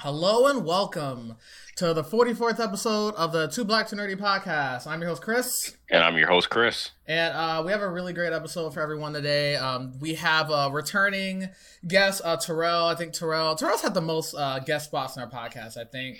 Hello and welcome to the 44th episode of the Two Black to Nerdy podcast. I'm your host, Chris. And I'm your host, Chris. And uh, we have a really great episode for everyone today. Um, we have a returning guest, uh, Terrell. I think Terrell, Terrell's had the most uh, guest spots in our podcast, I think,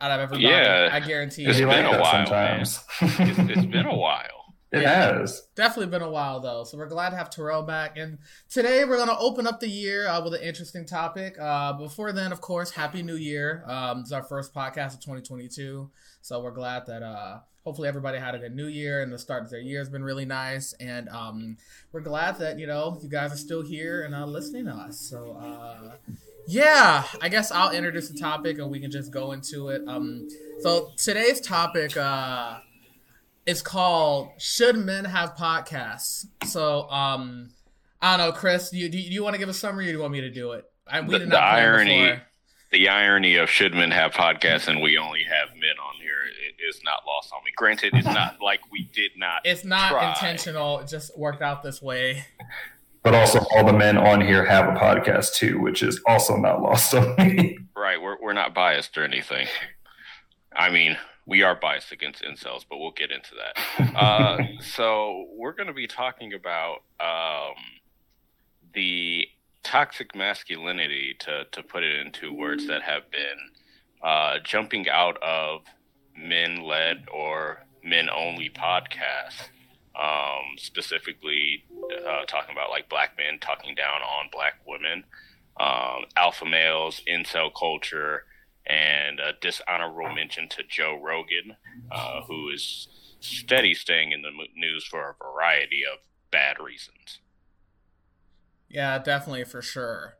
out of everybody. Yeah. I guarantee It's you. been a while, sometimes. It's, it's been a while. It Yeah. has. Definitely been a while though, so we're glad to have Terrell back. And today we're gonna open up the year uh, with an interesting topic. Uh, before then, of course, Happy New Year! Um, it's our first podcast of 2022, so we're glad that uh, hopefully everybody had a good New Year and the start of their year has been really nice. And um, we're glad that you know you guys are still here and uh, listening to us. So. Uh, yeah, I guess I'll introduce the topic and we can just go into it. Um, so today's topic, uh, it's called "Should Men Have Podcasts?" So, um, I don't know, Chris. Do you do you, want to give a summary, or do you want me to do it? I, we The- did not plan irony- before. The irony of should men have podcasts and we only have men on here i- is not lost on me. Granted, it's not like we did not. It's not try. intentional. It just worked out this way. But also, all the men on here have a podcast too, which is also not lost on me. Right, we're, we're not biased or anything. I mean, we are biased against incels, but we'll get into that. Uh, so we're going to be talking about um, the toxic masculinity, to, to put it into words that have been uh, jumping out of men led or men only podcasts. Um, specifically, uh, talking about like black men talking down on black women, um, alpha males, incel culture, and a dishonorable mention to Joe Rogan, uh, who is steady staying in the news for a variety of bad reasons. Yeah, definitely for sure.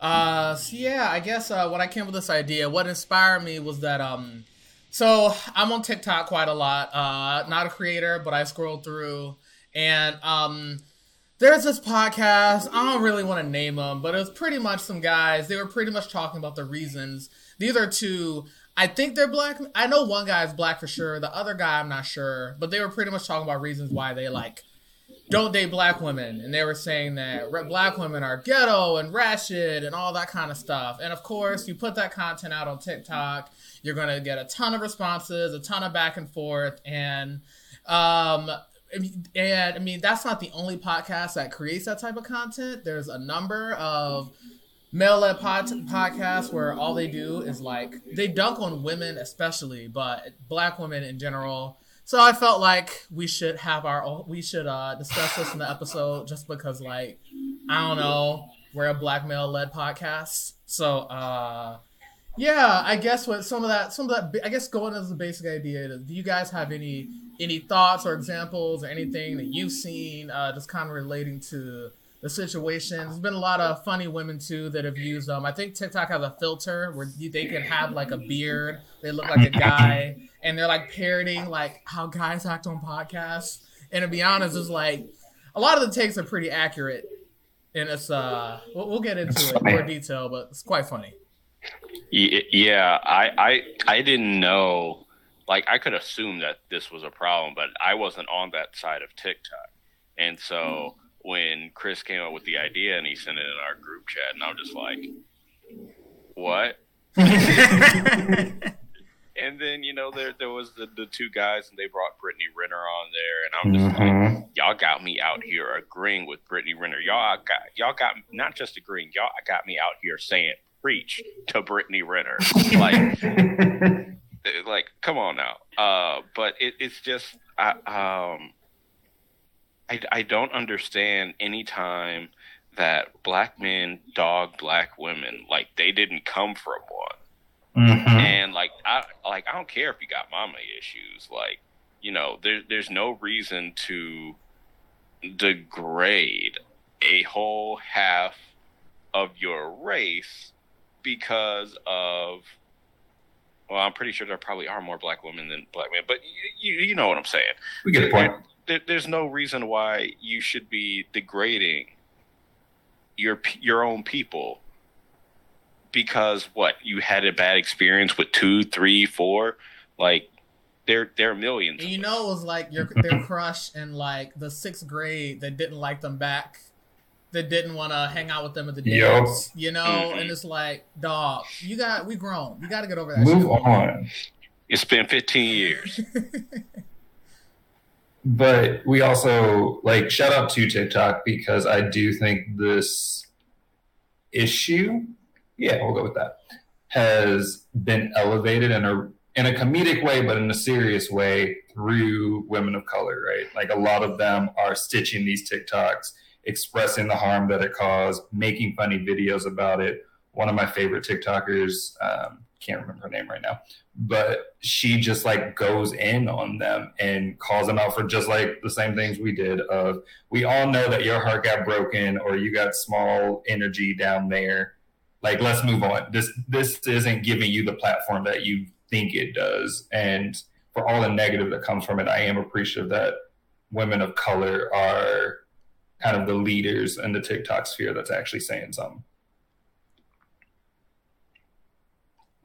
Uh, so yeah, I guess uh, when I came with this idea, what inspired me was that um, so I'm on TikTok quite a lot. Uh, not a creator, but I scroll through, and um, there's this podcast. I don't really want to name them, but it was pretty much some guys. They were pretty much talking about the reasons. These are two. I think they're black. I know one guy is black for sure. The other guy, I'm not sure, but they were pretty much talking about reasons why they like don't date black women and they were saying that black women are ghetto and ratchet and all that kind of stuff and of course you put that content out on tiktok you're to get a ton of responses a ton of back and forth and um and i mean that's not the only podcast that creates that type of content there's a number of male-led pod- podcasts where all they do is like they dunk on women especially but black women in general so I felt like we should have our we should uh, discuss this in the episode just because like I don't know we're a black male led podcast. So uh, yeah, I guess what some of that some of that I guess going as a basic idea. Do you guys have any any thoughts or examples or anything that you've seen uh, just kind of relating to the situation? There's been a lot of funny women too that have used them. I think TikTok has a filter where they can have like a beard. They look like a guy and they're like parodying like how guys act on podcasts. And to be honest, it's like a lot of the takes are pretty accurate, and it's uh we'll, we'll get into it in more detail, but it's quite funny. Yeah, I, I I didn't know. Like, I could assume that this was a problem, but I wasn't on that side of TikTok. And so when Chris came up with the idea and he sent it in our group chat, and I'm just like, what? And then you know there there was the, the two guys and they brought Brittany Renner on there, and I'm just like, Mhm. y'all got me out here agreeing with Brittany Renner. Y'all got y'all got not just agreeing, y'all got me out here saying preach to Brittany Renner. like like come on now. Uh, but it, it's just I um I I don't understand any time that black men dog black women like they didn't come from one Mhm. and like I like I don't care if you got mama issues. Like you know, there, there's no reason to degrade a whole half of your race because of. Well, I'm pretty sure there probably are more black women than black men, but you you know what I'm saying. We get the point. There, there's no reason why you should be degrading your your own people because what you had a bad experience with two, three, four, like there there are millions. And you know, it was like your their crush in like the sixth grade that didn't like them back. That didn't want to hang out with them at the dance, yep. you know, mm-hmm. and it's like, dog, you got we grown, you got to get over that. Move shit. on. It's been 15 years. but we also like shout out to TikTok because I do think this issue, yeah, we'll go with that, has been elevated in a in a comedic way, but in a serious way through women of color, right? Like a lot of them are stitching these TikToks, expressing the harm that it caused, making funny videos about it. One of my favorite TikTokers, um, can't remember her name right now, but she just like goes in on them and calls them out for just like the same things we did of we all know that your heart got broken or you got small energy down there. Like let's move on. This this isn't giving you the platform that you think it does. And for all the negative that comes from it i am appreciative that women of color are kind of the leaders in the tiktok sphere that's actually saying something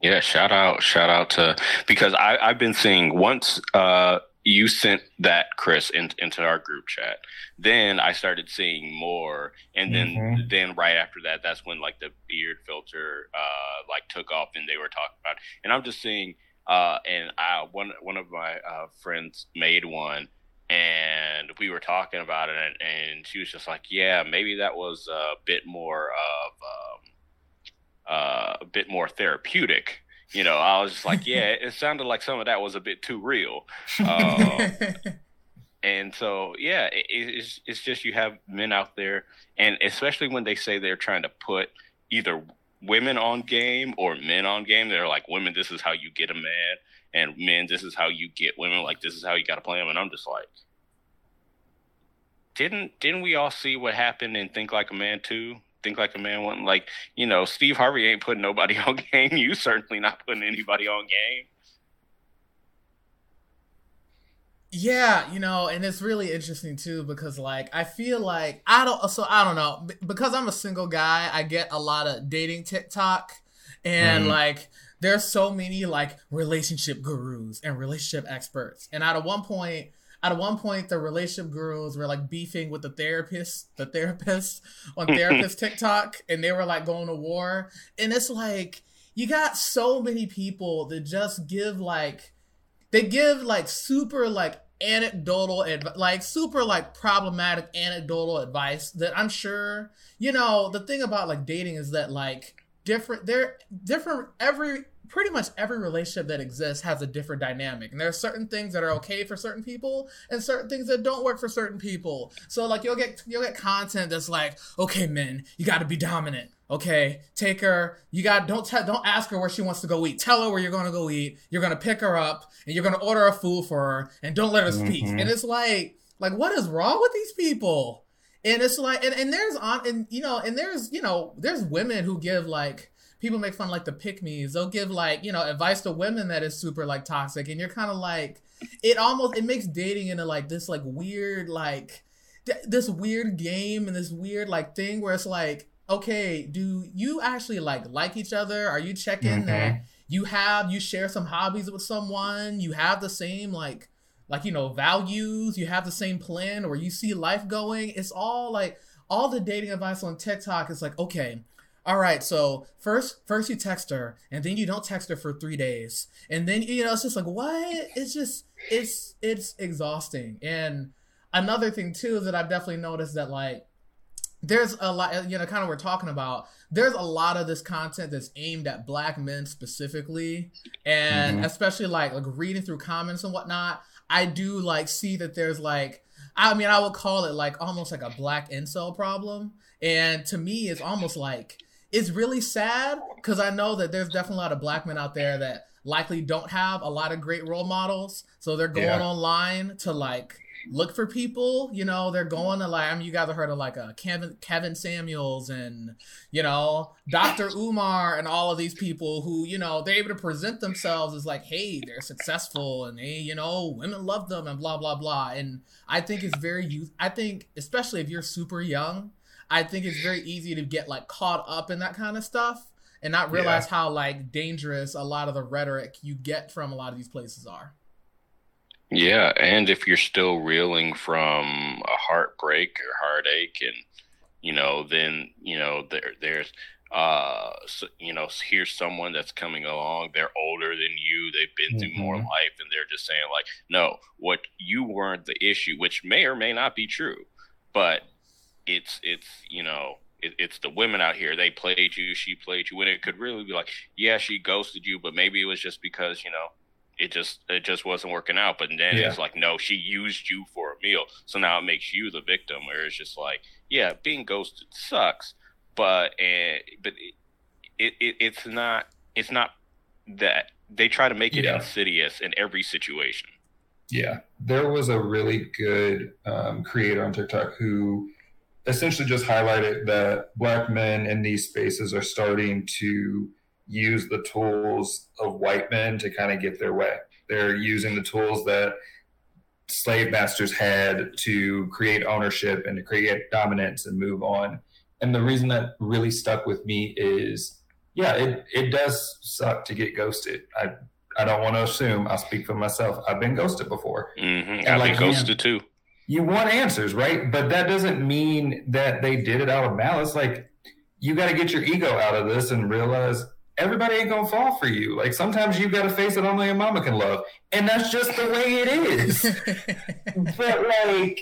Yeah, shout out, shout out to because I, I've been seeing once uh, you sent that Chris in, into our group chat, then I started seeing more, and then mm-hmm. then right after that, that's when like the beard filter uh, like took off, and they were talking about, it. and I'm just seeing, uh, and I one one of my uh, friends made one, and we were talking about it, and, she was just like, yeah, maybe that was a bit more of. Um, uh, a bit more therapeutic. You know, I was just like, yeah, it sounded like some of that was a bit too real. Uh, and so, yeah, it, it's it's just you have men out there, and especially when they say they're trying to put either women on game or men on game, they're like, women, this is how you get a man, and men, this is how you get women. Like, this is how you got to play them. And I'm just like, didn't didn't we all see what happened and think like a man too? think like a man one like you know steve harvey ain't putting nobody on game you certainly not putting anybody on game yeah you know and it's really interesting too because like i feel like i don't so i don't know because i'm a single guy i get a lot of dating tiktok and mm. like there's so many like relationship gurus and relationship experts. And at a one point at a one point the relationship gurus were like beefing with the therapist the therapist on therapist tiktok and they were like going to war. And it's like you got so many people that just give like they give like super like anecdotal adv- like super like problematic anecdotal advice that i'm sure you know the thing about like dating is that like different they're different every pretty much every relationship that exists has a different dynamic. And there are certain things that are okay for certain people and certain things that don't work for certain people. So like you'll get you'll get content that's like okay men you got to be dominant. Okay take her. You got don't tell don't ask her where she wants to go eat. Tell her where you're going to go eat. You're going to pick her up and you're going to order a food for her and don't let her speak. Mm-hmm. and it's like like what is wrong with these people and it's like and, and there's on and you know and there's you know there's women who give like people make fun like the pick me's. They'll give like, you know, advice to women that is super like toxic. And you're kind of like, it almost, it makes dating into like this like weird, like, th- this weird game and this weird like thing where it's like, okay, do you actually like like each other? Are you checking mm-hmm. that you have, you share some hobbies with someone? You have the same like, like, you know, values, you have the same plan or you see life going. It's all like, all the dating advice on TikTok is like, okay, all right, so first first you text her and then you don't text her for 3 days. And then you know it's just like what? It's just it's it's exhausting. And another thing too that I've definitely noticed that like there's a lot you know kind of we're talking about there's a lot of this content that's aimed at black men specifically and mm-hmm. especially like like reading through comments and whatnot i do like see that there's like i mean i would call it like almost like a black incel problem and to me it's almost like it's really sad because I know that there's definitely a lot of black men out there that likely don't have a lot of great role models. So they're going yeah. online to like look for people. You know, they're going to like I mean, you guys have heard of like a uh, Kevin Kevin Samuels and you know Dr. Umar and all of these people who you know they're able to present themselves as like, hey, they're successful and they you know women love them and blah blah blah. And I think it's very youth. I think especially if you're super young I think it's very easy to get like caught up in that kind of stuff and not realize yeah. how like dangerous a lot of the rhetoric you get from a lot of these places are. Yeah, and if you're still reeling from a heartbreak or heartache and you know, then you know there there's uh so, you know here's someone that's coming along they're older than you they've been through mm-hmm. more life and they're just saying like no what you weren't the issue which may or may not be true but it's it's you know it, it's the women out here they played you she played you and it could really be like yeah she ghosted you but maybe it was just because you know it just it just wasn't working out but then yeah. it's like no she used you for a meal so now it makes you the victim where it's just like yeah being ghosted sucks but and but it, it it's not it's not that they try to make it yeah. insidious in every situation. Yeah, there was a really good um, creator on TikTok who essentially just highlighted that black men in these spaces are starting to use the tools of white men to kind of get their way. They're using the tools that slave masters had to create ownership and to create dominance and move on. And the reason that really stuck with me is yeah it, it does suck to get ghosted. I i don't want to assume i'll speak for myself i've been ghosted before. Mm-hmm. i've like, been ghosted too. you want answers right? But that doesn't mean that they did it out of malice. Like you got to get your ego out of this and realize everybody ain't gonna fall for you. Like sometimes you gotta face it only your mama can love. And that's just the way it is. but like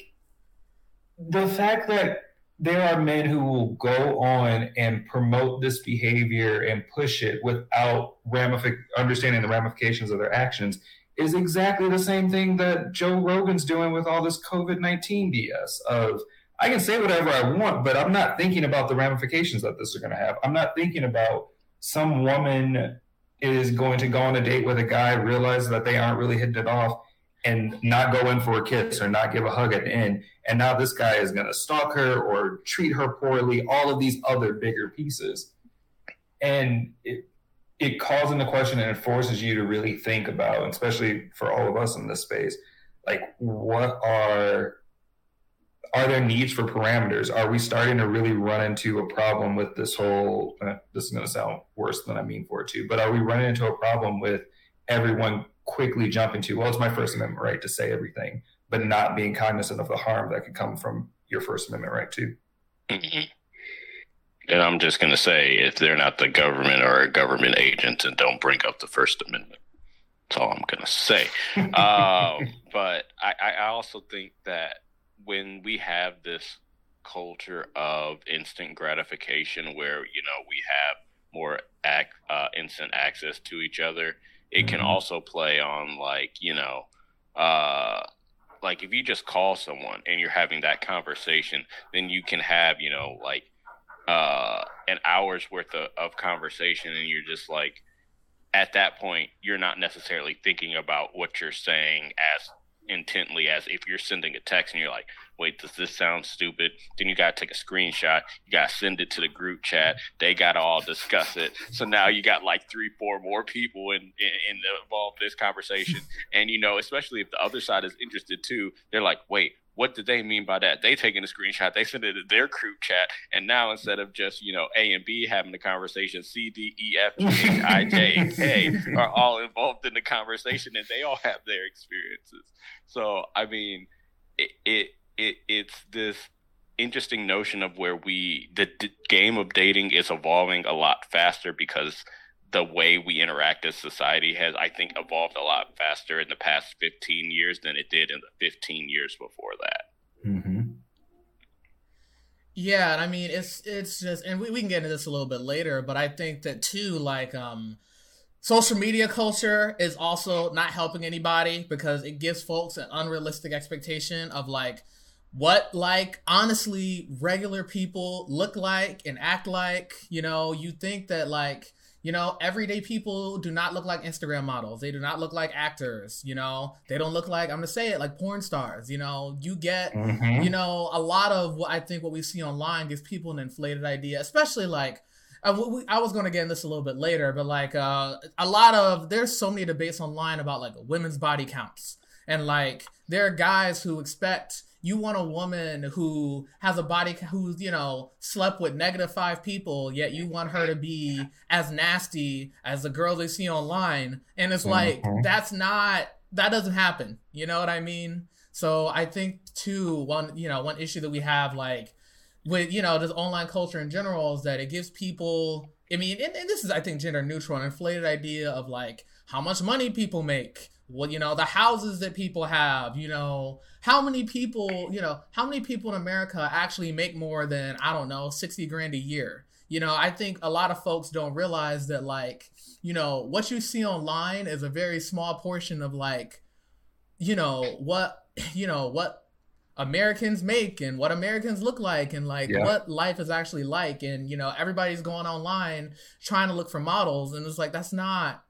the fact that there are men who will go on and promote this behavior and push it without ramific- understanding the ramifications of their actions is exactly the same thing that Joe Rogan's doing with all this COVID 19 BS of I can say whatever I want, but I'm not thinking about the ramifications that this is going to have. I'm not thinking about some woman is going to go on a date with a guy, realize that they aren't really hitting it off, and not go in for a kiss or not give a hug at the end. And now this guy is going to stalk her or treat her poorly, all of these other bigger pieces. And it, it calls into question and it forces you to really think about, especially for all of us in this space, like what are are there needs for parameters? Are we starting to really run into a problem with this whole? Uh, this is going to sound worse than I mean for it to, but are we running into a problem with everyone quickly jumping to, well, it's my First Amendment right to say everything, but not being cognizant of the harm that could come from your First Amendment right too. Mm-hmm. And I'm just going to say, if they're not the government or a government agent, and don't bring up the First Amendment. That's all I'm going to say. um, but I, I also think that when we have this culture of instant gratification, where you know we have more ac- uh, instant access to each other, it can mm-hmm. also play on like you know uh like if you just call someone and you're having that conversation then you can have you know like uh an hour's worth of, of conversation and you're just like at that point you're not necessarily thinking about what you're saying as intently as if you're sending a text and you're like, wait, does this sound stupid? Then you got to take a screenshot. You got to send it to the group chat. They got to all discuss it. So now you got like three, four more people in, in, in involved in this conversation. and, you know, especially if the other side is interested too, they're like, wait, what did they mean by that? They taking a screenshot, they send it to their group chat, and now instead of just you know A and B having the conversation, C, D, E, F, G, H, I, J, and K are all involved in the conversation, and they all have their experiences. So I mean, it it, it it's this interesting notion of where we the d- game of dating is evolving a lot faster because the way we interact as society has, I think, evolved a lot faster in the past 15 years than it did in the 15 years before that. Mm-hmm. Yeah, and I mean, it's it's just, and we, we can get into this a little bit later, but I think that too, like, um, social media culture is also not helping anybody because it gives folks an unrealistic expectation of like what like honestly regular people look like and act like you know you think that like you know, everyday people do not look like Instagram models. They do not look like actors. You know, they don't look like I'm gonna say it like porn stars. You know, you get mm-hmm. you know a lot of what I think what we see online gives people an inflated idea, especially like. I, uh, I was going to get in this a little bit later, but like uh, a lot of there's so many debates online about like women's body counts and like there are guys who expect you want a woman who has a body who's you know slept with negative five people yet you want her to be as nasty as the girls they see online. And it's like mm-hmm. that's not that doesn't happen. You know what i mean? So i think too one you know one issue that we have like with you know this online culture in general is that it gives people i mean and, and this is i think gender neutral an inflated idea of like how much money people make what you know the houses that people have you know how many people you know how many people in america actually make more than i don't know 60 grand a year? You know i think a lot of folks don't realize that like you know what you see online is a very small portion of like you know what you know what Americans make and what Americans look like and like yeah. what life is actually like. And you know everybody's going online trying to look for models. And it's like that's not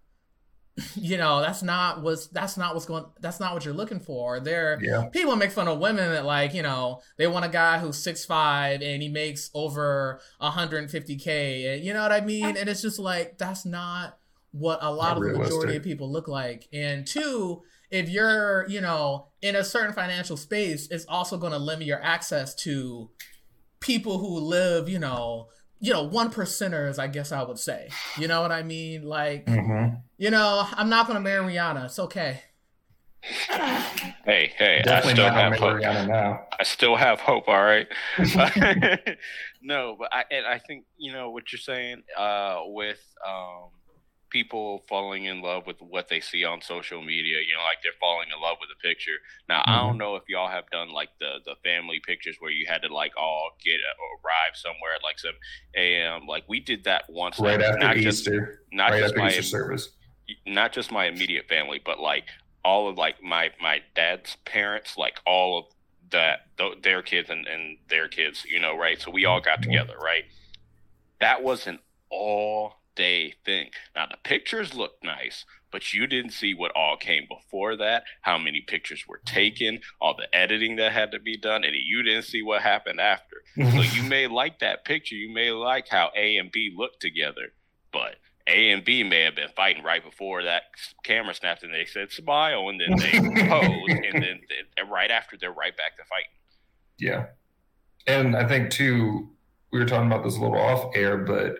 you know that's not what's that's not what's going that's not what you're looking for there yeah. people make fun of women that like you know they want a guy who's six five and he makes over 150k and you know what i mean and it's just like that's not what a lot not of realistic. the majority of people look like and two if you're, you know, in a certain financial space, it's also going to limit your access to people who live, you know, you know, one percenters, I guess I would say. You know what I mean? Like, mm-hmm. you know, I'm not going to marry Rihanna. It's okay. Hey, hey, Definitely I still have hope. Now. I still have hope. All right. no, but I and I think you know what you're saying uh, with um, people falling in love with what they see on social media. You know, like they're falling in love with a picture. Now, mm-hmm. I don't know if y'all have done like the the family pictures where you had to like all get arrive somewhere at like some a.m. Like we did that once. Right after not Easter. Just, not right just my Easter service. Not just my immediate family, but like all of like my my dad's parents, like all of that their kids and, and their kids, you know, right? So we all got mm-hmm. together, right? That wasn't all day thing. Now the pictures look nice, but you didn't see what all came before that, how many pictures were taken, all the editing that had to be done, and you didn't see what happened after. so you may like that picture, you may like how A and B look together, but A and B may have been fighting right before that camera snapped and they said smile and then they posed and then right after they're right back to fighting. Yeah. And I think too, we were talking about this a little off air, but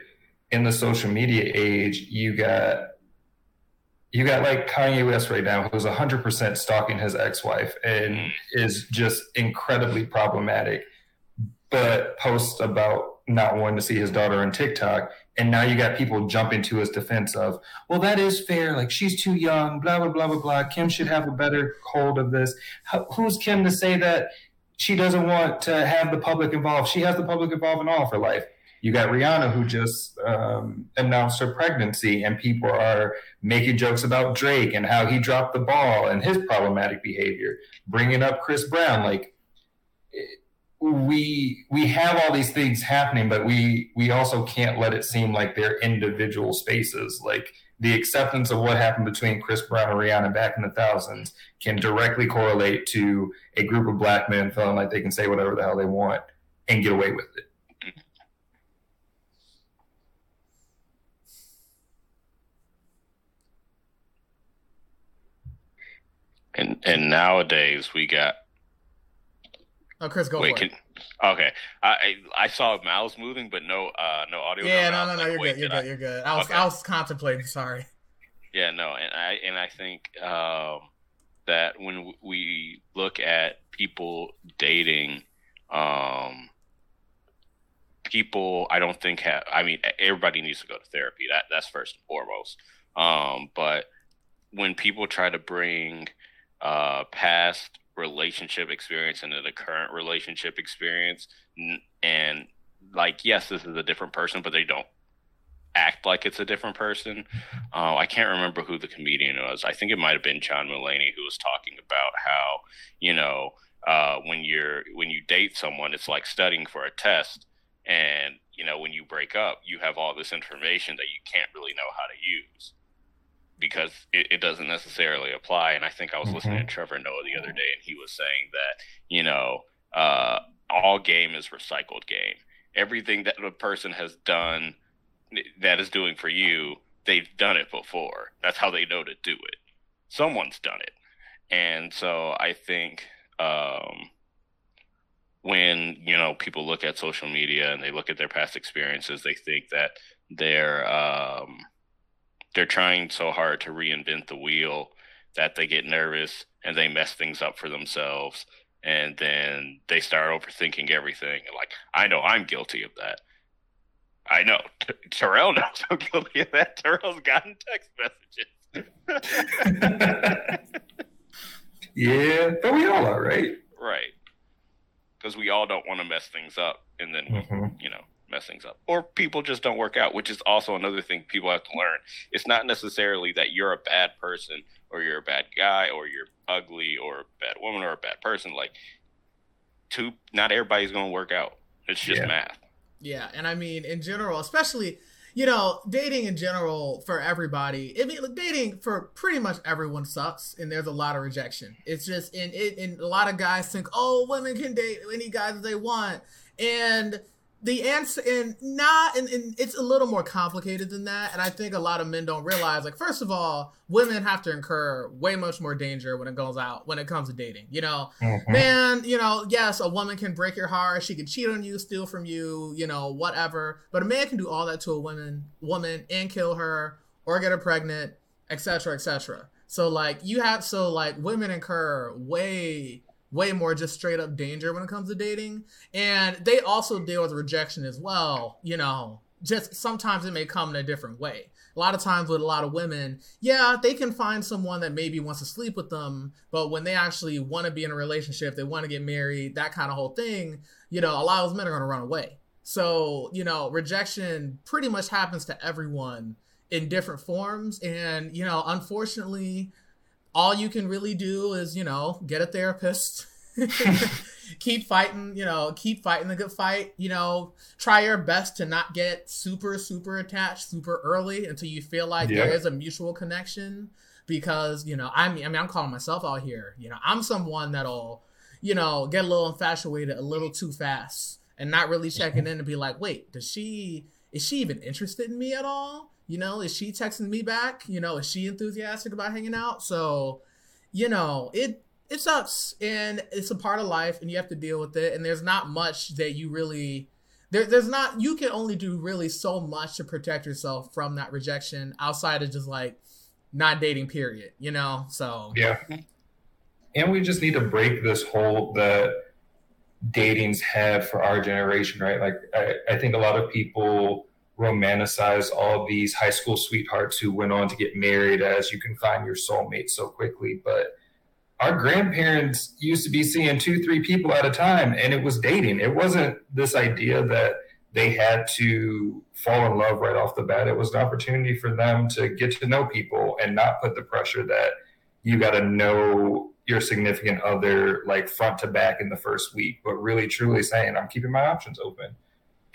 in the social media age, you got you got like Kanye West right now, who's 100% stalking his ex-wife and is just incredibly problematic, but posts about not wanting to see his daughter on TikTok. And now you got people jumping to his defense of, well, that is fair. Like she's too young, blah, blah, blah, blah, blah. Kim should have a better hold of this. Who's Kim to say that she doesn't want to have the public involved? She has the public involved in all of her life. You got Rihanna, who just um, announced her pregnancy, and people are making jokes about Drake and how he dropped the ball and his problematic behavior. Bringing up Chris Brown, like we we have all these things happening, but we we also can't let it seem like they're individual spaces. Like the acceptance of what happened between Chris Brown and Rihanna back in the thousands can directly correlate to a group of black men feeling like they can say whatever the hell they want and get away with it. And and nowadays we got. Oh, Chris, go wait, for can, it. Okay, I I saw mouths moving, but no uh no audio. Yeah, no, no, no, like, you're good, you're good, you're good. I was okay. I was contemplating. Sorry. Yeah, no, and I and I think um, that when we look at people dating, um, people I don't think have. I mean, everybody needs to go to therapy. That that's first and foremost. Um, but when people try to bring uh, past relationship experience into the current relationship experience. And like yes this is a different person but they don't act like it's a different person. Uh, i can't remember who the comedian was. I think it might have been john mulaney who was talking about how you know uh, when you're when you date someone it's like studying for a test. And you know when you break up you have all this information that you can't really know how to use because it, it, doesn't necessarily apply. And I think I was mm-hmm. listening to Trevor Noah the other day, and he was saying that you know uh, all game is recycled game. Everything that a person has done that is doing for you, they've done it before. That's how they know to do it. Someone's done it, and so I think. Um, when you know people look at social media and they look at their past experiences, they think that they're um, they're trying so hard to reinvent the wheel that they get nervous and they mess things up for themselves and then they start overthinking everything. Like I know I'm guilty of that. I know T- Terrell knows I'm guilty of that. Terrell's gotten text messages. yeah, but we all are, right? Right. Because we all don't want to mess things up, and then Mhm. you know mess things up, or people just don't work out, which is also another thing people have to learn. It's not necessarily that you're a bad person, or you're a bad guy, or you're ugly, or a bad woman, or a bad person. Like, two, not everybody's going to work out. It's just Yeah. math. Yeah, and I mean in general, especially you know, dating in general for everybody. I mean, like, dating for pretty much everyone sucks, and there's a lot of rejection. It's just, and it, and a lot of guys think, oh, women can date any guys they want, and the answer, and not, and, and it's a little more complicated than that. And I think a lot of men don't realize, like, first of all, women have to incur way much more danger when it goes out when it comes to dating. You know, Mhm. man, you know, yes, a woman can break your heart. She can cheat on you, steal from you, you know, whatever. But a man can do all that to a woman, woman, and kill her or get her pregnant, etc., etc. So like you have, so like women incur way, way more just straight up danger when it comes to dating, and they also deal with rejection as well. You know, just sometimes it may come in a different way. A lot of times with a lot of women, yeah, they can find someone that maybe wants to sleep with them, but when they actually want to be in a relationship, they want to get married, that kind of whole thing, you know, a lot of those men are going to run away. So, you know, rejection pretty much happens to everyone in different forms. And, you know, unfortunately, all you can really do is, you know, get a therapist. keep fighting, you know, keep fighting the good fight, you know, try your best to not get super, super attached super early until you feel like Yeah. there is a mutual connection. Because, you know, I mean I mean I'm calling myself out here. You know, I'm someone that'll, you know, get a little infatuated a little too fast and not really checking mm-hmm. in to be like, wait, does she is she even interested in me at all? You know, is she texting me back? You know, is she enthusiastic about hanging out? So, you know, it it sucks and it's a part of life and you have to deal with it and there's not much that you really there, there's not you can only do really so much to protect yourself from that rejection outside of just like not dating period you know so Yeah. And we just need to break this hold that datings have for our generation, right? Like, I, I think a lot of people romanticize all these high school sweethearts who went on to get married as you can find your soulmate so quickly. But our grandparents used to be seeing two, three people at a time, and it was dating. It wasn't this idea that they had to fall in love right off the bat. It was an opportunity for them to get to know people and not put the pressure that you got to know your significant other like front to back in the first week, but really truly saying, I'm keeping my options open.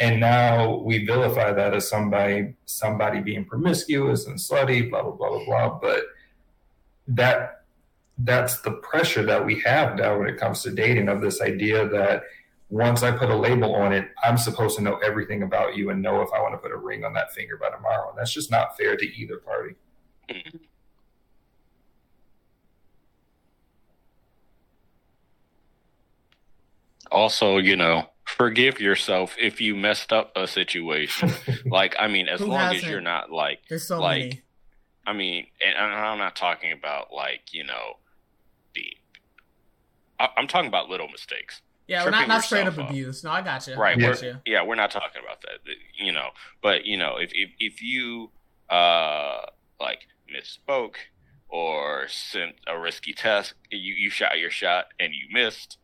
And now we vilify that as somebody somebody being promiscuous and slutty, blah blah blah blah blah. But that that's the pressure that we have now when it comes to dating of this idea that once I put a label on it, I'm supposed to know everything about you and know if I want to put a ring on that finger by tomorrow. And that's just not fair to either party. Also, you know, forgive yourself if you messed up a situation. like, I mean, as Who long as hasn't? you're not like there's so Like, many I mean, and I'm not talking about like you know, the. I- I'm talking about little mistakes, yeah we're not, not straight up up. abuse no i got you right? I We're, you. yeah, we're not talking about that, you know. But you know, if if if you uh like misspoke or sent a risky test, you you shot your shot and you missed,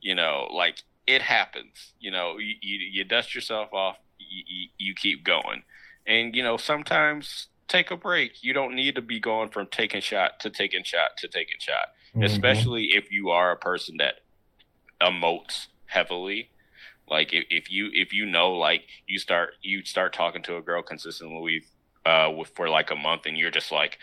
you know, like it happens. You know, you you, you dust yourself off, you, you you keep going, and you know sometimes take a break. You don't need to be going from taking shot to taking shot to taking shot, Mm-hmm. especially if you are a person that emotes heavily. Like if, if you if you know like you start you start talking to a girl consistently uh with for like a month and you're just like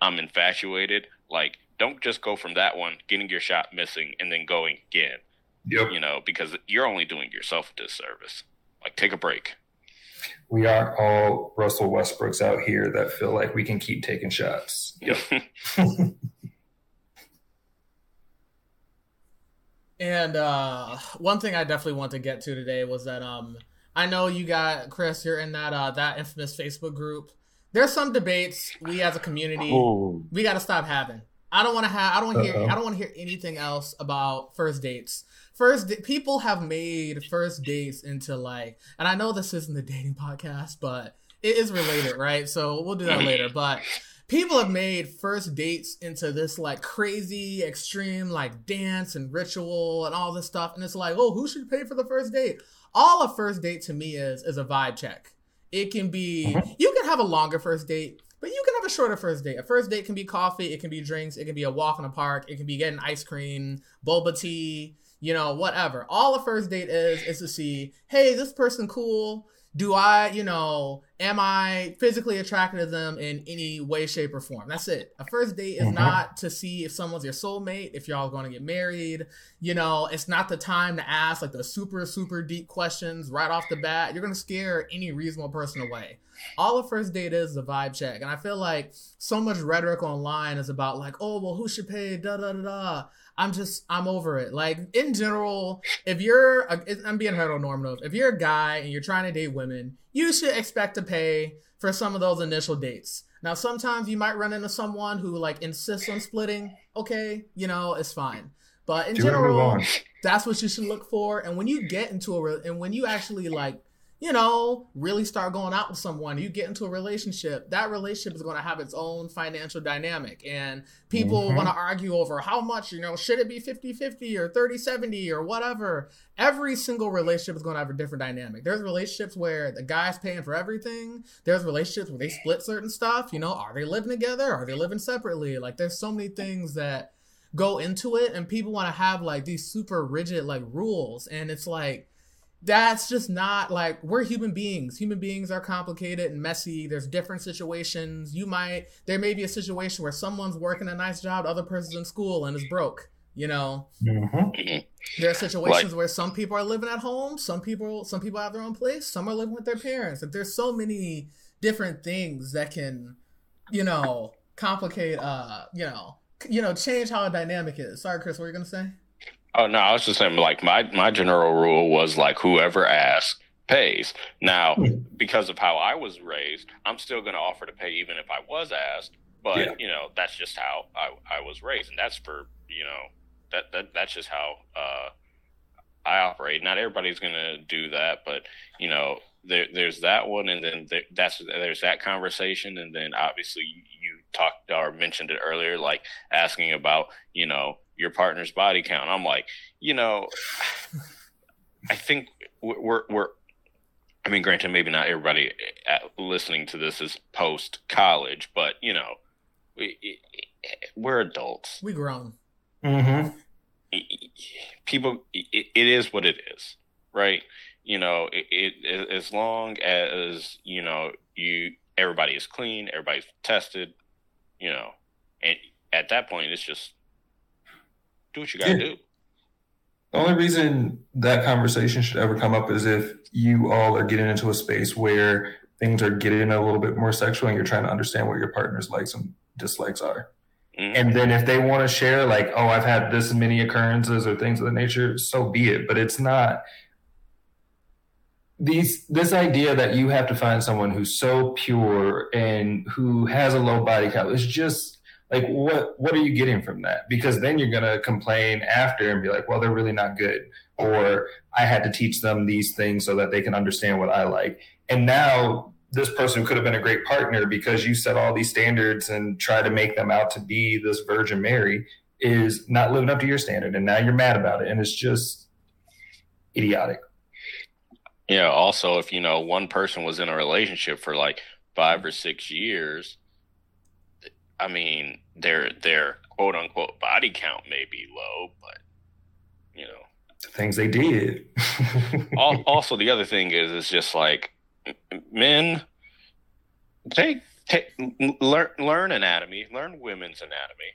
I'm infatuated, like don't just go from that one getting your shot missing and then going again, Yep. you know, because you're only doing yourself a disservice. Like take a break. We aren't all Russell Westbrooks out here that feel like we can keep taking shots. Yep. And uh, one thing I definitely want to get to today was that um, I know you got Chris. You're in that uh, that infamous Facebook group. There's some debates we as a community Oh. we got to stop having. I don't want to have. I don't want to hear. I don't want to hear anything else about first dates. First, da- people have made first dates into like, and I know this isn't the dating podcast, but it is related, right? So we'll do that later. But people have made first dates into this like crazy, extreme like dance and ritual and all this stuff, and it's like, oh, who should pay for the first date? All a first date to me is is a vibe check. It can be Mhm. you can have a longer first date, but you can have a shorter first date. A first date can be coffee, it can be drinks, it can be a walk in the park, it can be getting ice cream, boba tea, you know, whatever. All a first date is is to see, hey, this person cool. Do I, you know, am I physically attracted to them in any way, shape, or form? That's it. A first date is Mhm. not to see if someone's your soulmate, if y'all going to get married. You know, it's not the time to ask like the super, super deep questions right off the bat. You're going to scare any reasonable person away all a first date is is a vibe check. And I feel like so much rhetoric online is about like, oh well, who should pay? Da da da da. I'm just I'm over it. Like in general, if you're a, I'm being heteronormative. If you're a guy and you're trying to date women, you should expect to pay for some of those initial dates. Now sometimes you might run into someone who like insists on splitting. Okay, you know it's fine. But in Do you want to move general, that's what you should look for. And when you get into a re- and when you actually like, you know, really start going out with someone, you get into a relationship. That relationship is going to have its own financial dynamic, and people Mhm. want to argue over how much. You know, should it be 50-50 or 30-70 or whatever? Every single relationship is going to have a different dynamic. There's relationships where the guy's paying for everything. There's relationships where they split certain stuff. You know, are they living together? Are they living separately? Like, there's so many things that go into it and people want to have like these super rigid like rules and it's like that's just not like we're human beings. Human beings are complicated and messy. There's different situations. You might there may be a situation where someone's working a nice job the other person's in school and is broke you know? Mhm. there are situations where some people are living at home some people some people have their own place some are living with their parents. Like there's so many different things that can you know complicate uh you know you know change how a dynamic is. Sorry chris what were you gonna say Oh no, I was just saying like my my general rule was like whoever asks pays. Now, Hmm. because of how I was raised, I'm still going to offer to pay even if I was asked. But Yeah. you know, that's just how I, I was raised, and that's for you know that that that's just how uh, I operate. Not everybody's going to do that, but you know, there, there's that one, and then there, that's there's that conversation, and then obviously you, you talked or mentioned it earlier, like asking about you know your partner's body count. I'm like, you know, I think we're we're. we're I mean, granted, maybe not everybody at, listening to this is post college, but you know, we, we're adults. we grown Mhm. people it, it is what it is right you know it, it as long as you know you everybody is clean everybody's tested you know and at that point it's just do what you gotta Yeah. do The only reason that conversation should ever come up is if you all are getting into a space where things are getting a little bit more sexual and you're trying to understand what your partner's likes and dislikes are. Mhm. And then if they want to share, like, oh, I've had this many occurrences or things of that nature, so be it. But it's not these this idea that you have to find someone who's so pure and who has a low body count is just like what what are you getting from that? Because then you're gonna complain after and be like, well, they're really not good. Or I had to teach them these things so that they can understand what I like. And now this person could have been a great partner because you set all these standards and try to make them out to be this Virgin Mary is not living up to your standard. And now you're mad about it. And it's just idiotic. yeah also if you know one person was in a relationship for like five or six years i mean their their quote unquote body count may be low but you know The things they did. Also the other thing is it's just like men take take learn learn anatomy learn women's anatomy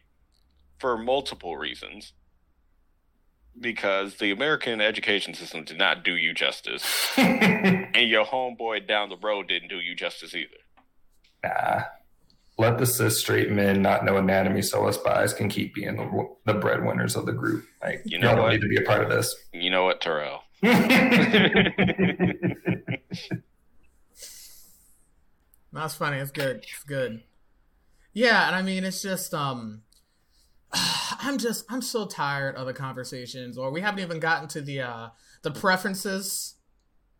for multiple reasons because the american education system did not do you justice and your homeboy down the road didn't do you justice either nah. Let the cis straight men not know anatomy so us guys can keep being the, the breadwinners of the group. Like, You you know all don't need to be a part of this. you know what terrell That's funny. It's good. It's good. Yeah, and I mean, it's just um, I'm just I'm so tired of the conversations, or we haven't even gotten to the uh the preferences.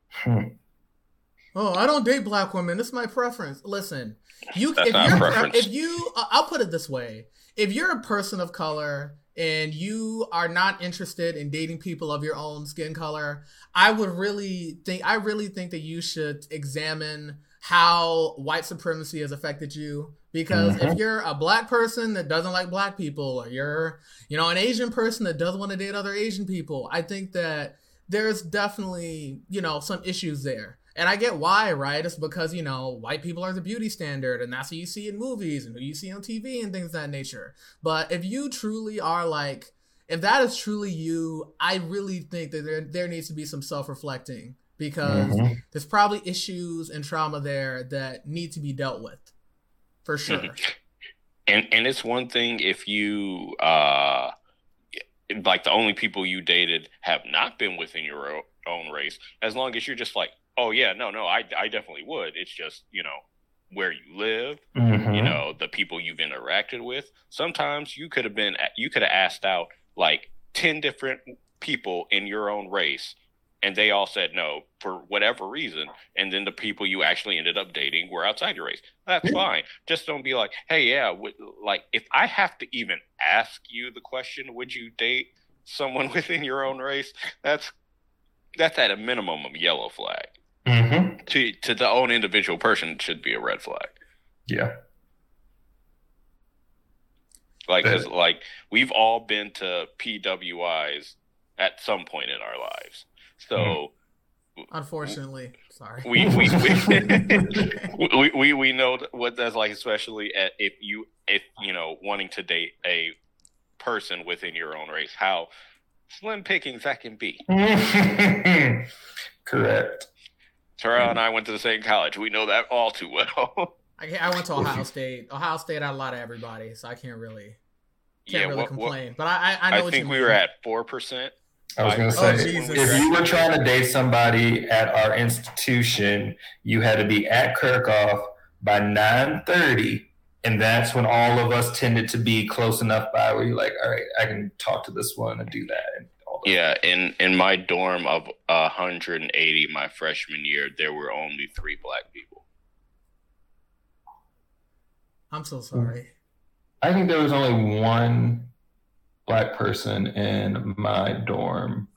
Hmm. Oh, I don't date black women. This is my preference. Listen, you That's if not you're preference. if you uh, I'll put it this way: if you're a person of color and you are not interested in dating people of your own skin color, I would really think I really think that you should examine how white supremacy has affected you because if Mhm. you're a black person that doesn't like black people or you're you know an asian person that doesn't want to date other asian people i think that there's definitely you know some issues there and i get why right it's because you know white people are the beauty standard and that's what you see in movies and who you see on tv and things of that nature but if you truly are like if that is truly you i really think that there, there needs to be some self-reflecting because Mhm. there's probably issues and trauma there that need to be dealt with for sure Mhm. and and it's one thing if you uh like the only people you dated have not been within your own race as long as you're just like oh yeah no no i, I definitely would. It's just you know where you live Mhm. you know the people you've interacted with. Sometimes you could have been you could have asked out like 10 different people in your own race and they all said no for whatever reason and then the people you actually ended up dating were outside your race. That's fine. Just don't be like hey yeah would, like if i have to even ask you the question would you date someone within your own race? That's that's at a minimum a yellow flag Mhm. to to the own individual person should be a red flag Yeah. Like, cause like we've all been to PWIs at some point in our lives. So unfortunately sorry we we we, we we we know what that's like, especially at, if you if you know wanting to date a person within your own race, how slim pickings that can be. Correct. Terrell hmm. and I went to the same college. We know that all too well. I, I went to Ohio State. Ohio State had a lot of everybody, so I can't really can't yeah, really what, what, complain. but I I, I know I what think you we mean. were at four percent. I was going to Oh, say, Jesus. if you were trying to date somebody at our institution, you had to be at Kirkhof by nine thirty, and that's when all of us tended to be close enough by where you're like, all right, I can talk to this one and do that. And all that. Yeah, in in my dorm of 180 my freshman year, there were only three black people. I'm so sorry. I think there was only one black person in my dorm.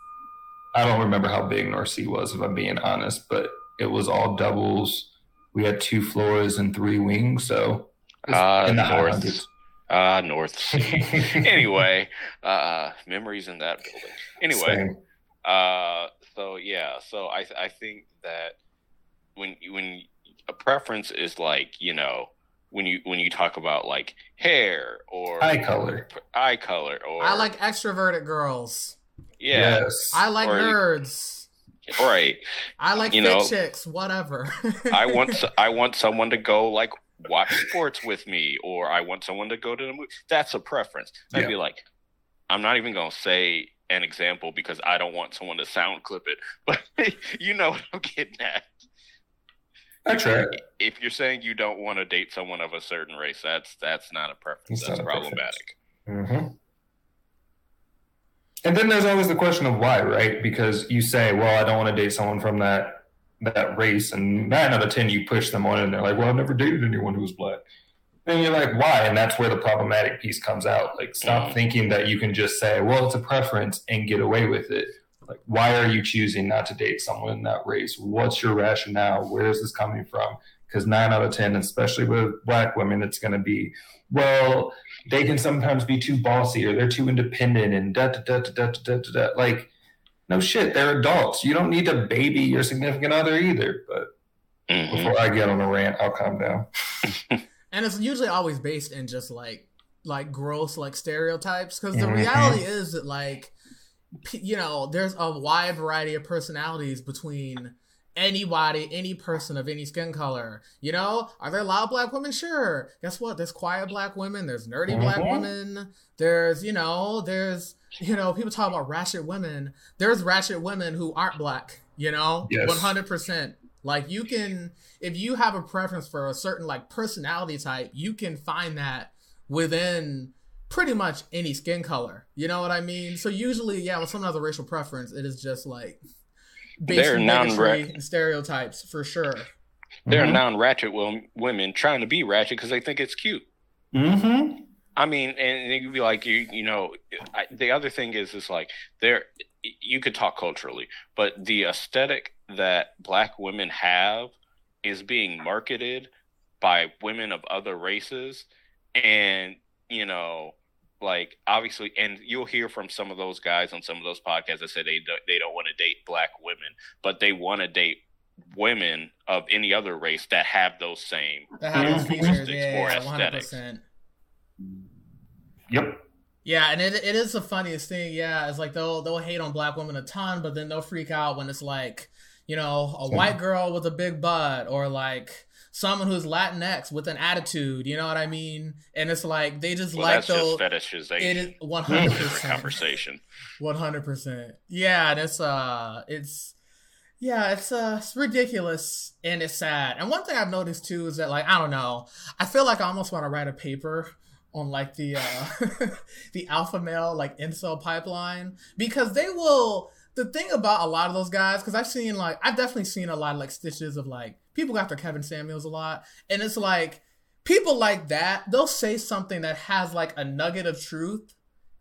I don't remember how big North Sea was, if I'm being honest, but it was all doubles. We had two floors and three wings, so it was Ah, in the high North. Hundreds. Ah, North Sea. anyway, uh, memories in that building. Anyway, Same. uh, so yeah, so I I think that when when a preference is like you know when you when you talk about like hair or eye color. eye color or I like extroverted girls. yeah Yes. I like Or- nerds. right I like You fit know, chicks. Whatever. I want s- I want someone to go like watch sports with me, or I want someone to go to the movie. That's a preference. I'd Yeah. be like, I'm not even gonna say an example because I don't want someone to sound clip it, but you know what I'm getting at. That's right. If you're saying you don't want to date someone of a certain race, that's that's not a preference. It's that's a preference. problematic. hmm And then there's always the question of why, right? Because you say, "Well, I don't want to date someone from that that race," and nine out of ten you push them on, and they're like, "Well, I've never dated anyone who was black." And you're like, "Why?" And that's where the problematic piece comes out. Like, stop thinking that you can just say, "Well, it's a preference," and get away with it. Like, why are you choosing not to date someone in that race? What's your rationale? Where is this coming from? Because nine out of ten, especially with black women, it's going to be, well, they can sometimes be too bossy or they're too independent and da da da da da da da. da. Like, no shit, they're adults. You don't need to baby your significant other either. But Mhm. before I get on a rant, I'll calm down. and it's usually always based in just like like gross like stereotypes because the Mhm. reality is that like you know there's a wide variety of personalities between anybody any person of any skin color you know are there loud black women sure guess what there's quiet black women there's nerdy black Mhm. women there's you know there's you know people talk about ratchet women there's ratchet women who aren't black you know Yes. 100% like you can if you have a preference for a certain like personality type, you can find that within pretty much any skin color. You know what I mean? So usually, yeah, someone has a racial preference, it is just like they're non and stereotypes for sure. They're mm-hmm. non-ratchet women trying to be ratchet because they think it's cute. Mm-hmm. I mean, and you'd be like, you, you know, I, the other thing is, is like there, you could talk culturally, but the aesthetic that black women have is being marketed by women of other races, and you know, like obviously, and you'll hear from some of those guys on some of those podcasts that say they do, they don't want to date black women, but they want to date women of any other race that have those same that have those features, yeah, or aesthetics. 100%. Yep. Yeah, and it, it is the funniest thing. Yeah, it's like they'll they'll hate on black women a ton, but then they'll freak out when it's like you know a white girl with a big butt or like someone who's Latinx with an attitude. You know what I mean? And it's like they just well, like those fetishization. It is one hundred percent conversation. One hundred percent. Yeah, and it's uh, it's yeah, it's uh, it's ridiculous and it's sad. And one thing I've noticed too is that like I don't know, I feel like I almost want to write a paper on like the uh the alpha male like incel pipeline because they will the thing about a lot of those guys because i've seen like i've definitely seen a lot of like stitches of like people go after kevin samuels a lot and it's like people like that they'll say something that has like a nugget of truth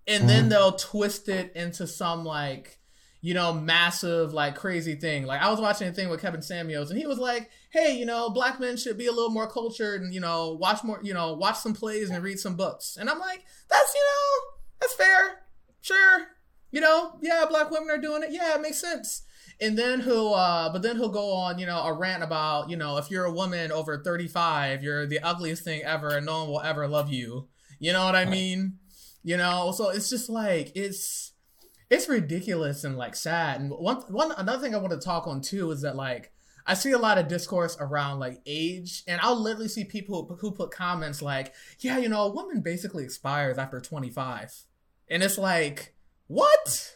and mm-hmm. then they'll twist it into some like you know, massive, like crazy thing. Like I was watching a thing with Kevin Samuels and he was like, Hey, you know, black men should be a little more cultured and, you know, watch more, you know, watch some plays and read some books. And I'm like, that's, you know, that's fair. Sure. You know, yeah, black women are doing it. Yeah, it makes sense. And then he'll, uh, but then he'll go on, you know, a rant about, you know, if you're a woman over 35, you're the ugliest thing ever and no one will ever love you. You know what I mean? You know, so it's just like, it's, it's ridiculous and like sad. And one one another thing I want to talk on too is that like I see a lot of discourse around like age, and I'll literally see people who, who put comments like, "Yeah, you know, a woman basically expires after 25," and it's like, what?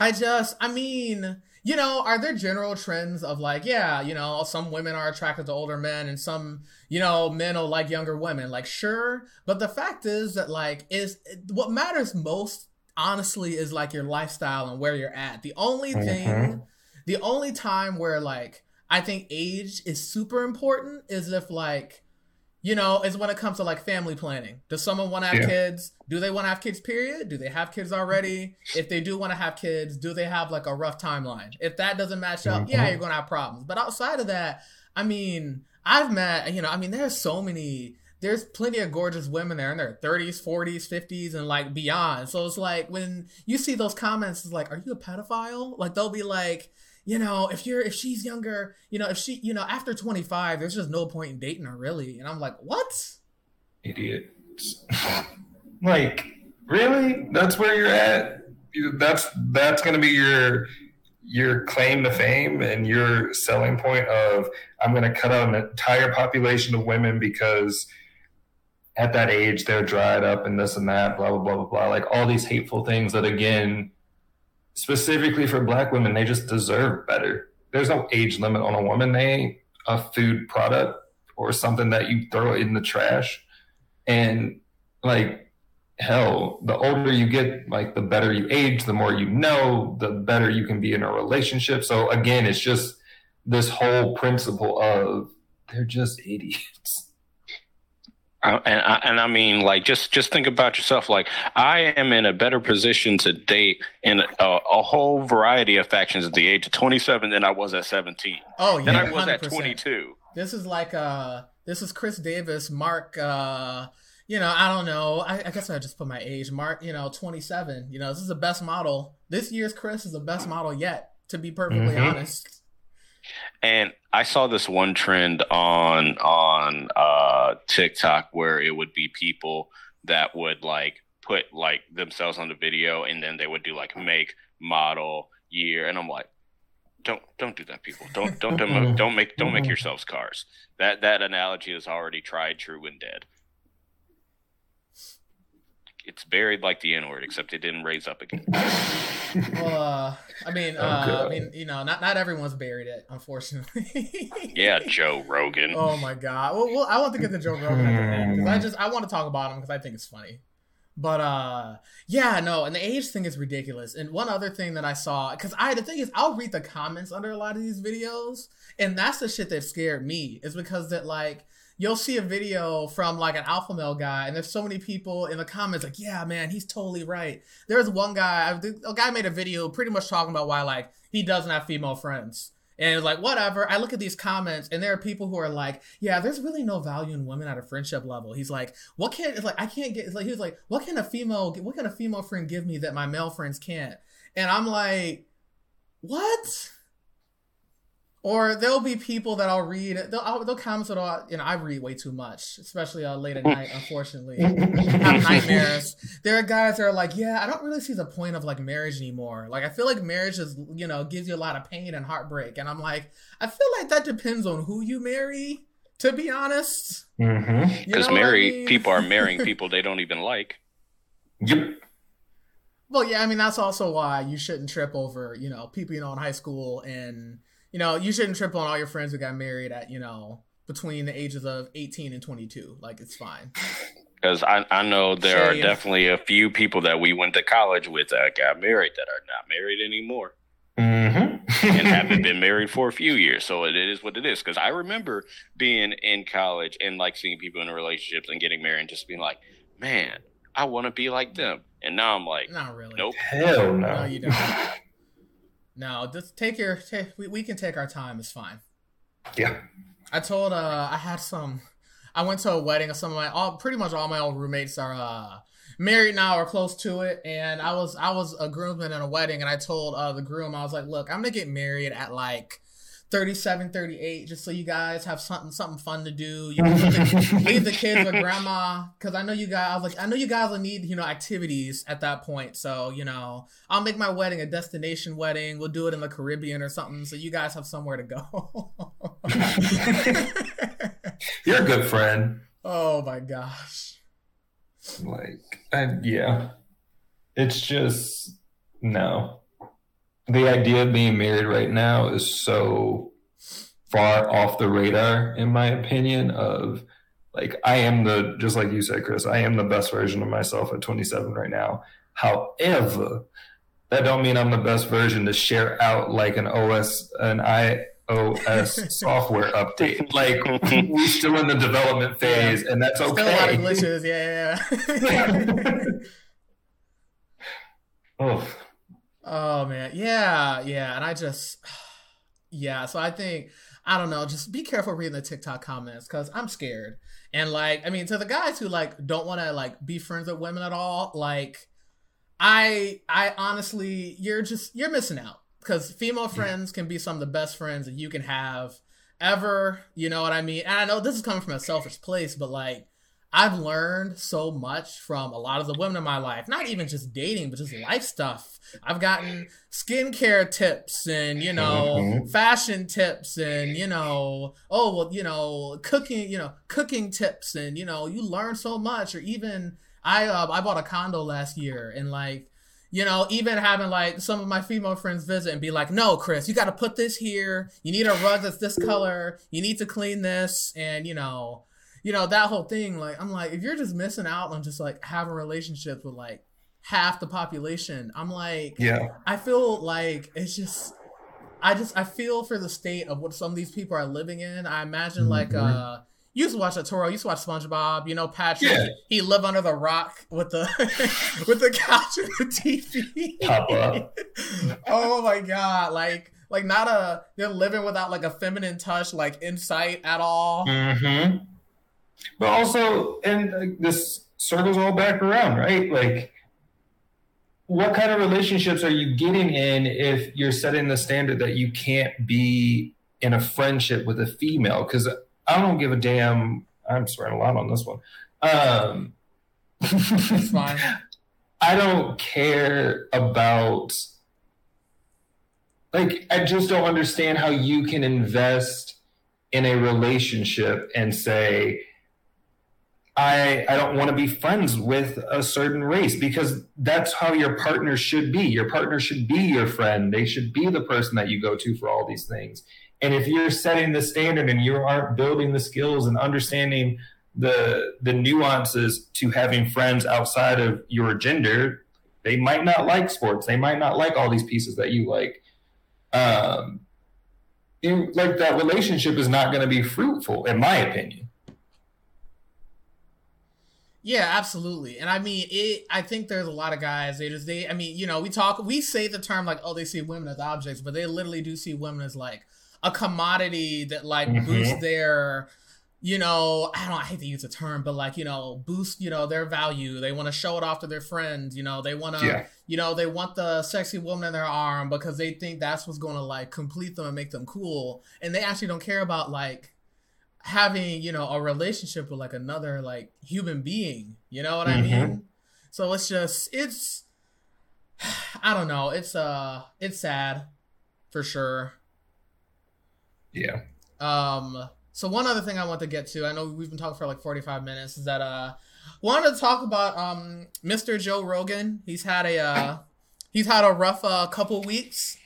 I just, I mean, you know, are there general trends of like, yeah, you know, some women are attracted to older men and some, you know, men will like younger women? Like, sure. But the fact is that, like, is what matters most honestly is like your lifestyle and where you're at. The only mm-hmm. thing, mm-hmm. the only time where like I think age is super important is if like, you know, is when it comes to like family planning. Does someone want to have yeah. kids? Do they want to have kids? Period. Do they have kids already? If they do want to have kids, do they have like a rough timeline? If that doesn't match up, mm-hmm. yeah, you're gonna have problems. But outside of that, I mean, I've met, you know, I mean, there's so many there's plenty of gorgeous women there in their 30s, 40s, 50s, and like beyond. So it's like when you see those comments, it's like, are you a pedophile? Like they'll be like, you know, if you're if she's younger, you know, if she, you know, after 25, there's just no point in dating her really. And I'm like, what? Idiot. like, really? That's where you're at? That's that's gonna be your your claim to fame and your selling point of I'm to cut out an entire population of women because at that age they're dried up and this and that, blah blah blah blah blah. Like all these hateful things that again, specifically for black women, they just deserve better. There's no age limit on a woman. They ain't a food product or something that you throw in the trash. And like hell, the older you get, like the better you age, the more you know, the better you can be in a relationship. So again, it's just this whole principle of they're just idiots. And I, and I mean, like, just just think about yourself. Like, I am in a better position to date in a, a whole variety of factions at the age of 27 than I was at 17. Oh, yeah, than I was 100%. at 22. This is like uh, this is Chris Davis, Mark. Uh, you know, I don't know. I, I guess I just put my age, Mark. You know, 27. You know, this is the best model. This year's Chris is the best model yet. To be perfectly mm-hmm. honest. And I saw this one trend on on uh, TikTok where it would be people that would like put like themselves on the video and then they would do like make, model, year, and I'm like, don't don't do that, people. Don't don't don't, don't make don't make yourselves cars. That that analogy is already tried, true, and dead. It's buried like the N word, except it didn't raise up again. well, uh, I mean, uh, I mean, you know, not not everyone's buried it, unfortunately. yeah, Joe Rogan. Oh my god. Well, well I want to get the Joe Rogan at the end because I just I want to talk about him because I think it's funny. But uh, yeah, no, and the age thing is ridiculous. And one other thing that I saw, because I the thing is, I'll read the comments under a lot of these videos, and that's the shit that scared me. Is because that like you'll see a video from like an alpha male guy, and there's so many people in the comments like, yeah, man, he's totally right. There's one guy, a guy made a video pretty much talking about why like he doesn't have female friends. And it's like, whatever. I look at these comments and there are people who are like, yeah, there's really no value in women at a friendship level. He's like, what can, it's like, I can't get, it's like, he was like, what can a female, what can a female friend give me that my male friends can't? And I'm like, what? Or there'll be people that I'll read. They'll, I'll, they'll comment that I'll, you know I read way too much, especially uh, late at night. Unfortunately, have nightmares. There are guys that are like, yeah, I don't really see the point of like marriage anymore. Like I feel like marriage is, you know, gives you a lot of pain and heartbreak. And I'm like, I feel like that depends on who you marry. To be honest, because mm-hmm. marry I mean? people are marrying people they don't even like. Yep. Well, yeah, I mean that's also why you shouldn't trip over, you know, people you know in high school and you know, you shouldn't trip on all your friends who got married at, you know, between the ages of 18 and 22. Like, it's fine. Because I, I know there Shame. are definitely a few people that we went to college with that got married that are not married anymore. Mm-hmm. and haven't been married for a few years. So it is what it is. Because I remember being in college and like seeing people in relationships and getting married and just being like, man, I want to be like them. And now I'm like, not really. Nope. Hell no. No, you don't. No, just take your. Take, we we can take our time. It's fine. Yeah. I told. Uh, I had some. I went to a wedding of some of my all pretty much all my old roommates are uh married now or close to it and I was I was a groomsman in a wedding and I told uh the groom I was like look I'm gonna get married at like 37, 38, just so you guys have something something fun to do. You can leave the kids with grandma because I know you guys. I was like, I know you guys will need you know activities at that point. So you know, I'll make my wedding a destination wedding. We'll do it in the Caribbean or something, so you guys have somewhere to go. You're a good friend. Oh my gosh. Like, I, yeah, it's just no the idea of being married right now is so far off the radar, in my opinion, of like I am the just like you said, Chris, I am the best version of myself at 27 right now. However, that don't mean I'm the best version to share out like an OS an iOS software update. Like we're still in the development phase, and that's okay. Still a lot of glitches, yeah, yeah. yeah. oh, Oh man, yeah, yeah, and I just, yeah. So I think I don't know. Just be careful reading the TikTok comments because I'm scared. And like, I mean, to the guys who like don't want to like be friends with women at all, like, I, I honestly, you're just you're missing out because female friends can be some of the best friends that you can have ever. You know what I mean? And I know this is coming from a selfish place, but like I've learned so much from a lot of the women in my life, not even just dating, but just life stuff. I've gotten skincare tips and, you know, mm-hmm. fashion tips and, you know, oh, well, you know, cooking, you know, cooking tips and, you know, you learn so much. Or even I, uh, I bought a condo last year and like, you know, even having like some of my female friends visit and be like, no, Chris, you got to put this here. You need a rug that's this color. You need to clean this. And, you know, you know that whole thing like i'm like if you're just missing out on just like having relationships with like half the population i'm like yeah i feel like it's just i just i feel for the state of what some of these people are living in i imagine mm-hmm. like uh you used to watch a Toro, you used to watch SpongeBob, you know, Patrick. Yeah. He lived under the rock with the with the couch and the TV. Oh my god. Like like not a they're living without like a feminine touch, like insight at all. Mm-hmm. But also, and uh, this circles all back around, right? Like, what kind of relationships are you getting in if you're setting the standard that you can't be in a friendship with a female? Because I don't give a damn. I'm swearing a lot on this one. Um, fine. I don't care about. Like, I just don't understand how you can invest in a relationship and say, I I don't want to be friends with a certain race because that's how your partner should be. Your partner should be your friend. They should be the person that you go to for all these things. And if you're setting the standard and you aren't building the skills and understanding the the nuances to having friends outside of your gender, they might not like sports. They might not like all these pieces that you like. Um, like that relationship is not going to be fruitful, in my opinion. Yeah, absolutely. And I mean, it. I think there's a lot of guys. They just they. I mean, you know, we talk. We say the term like, oh, they see women as objects, but they literally do see women as like a commodity that like mm-hmm. boosts their you know, I don't I hate to use the term, but like, you know, boost, you know, their value. They want to show it off to their friends, you know, they want to, yeah. you know, they want the sexy woman in their arm because they think that's what's going to like complete them and make them cool. And they actually don't care about like having, you know, a relationship with like another like human being. You know what mm-hmm. I mean? So it's just, it's, I don't know. It's, uh, it's sad for sure. Yeah. Um, so one other thing I want to get to, I know we've been talking for like 45 minutes, is that uh wanted to talk about um Mr. Joe Rogan. He's had a uh he's had a rough uh, couple weeks.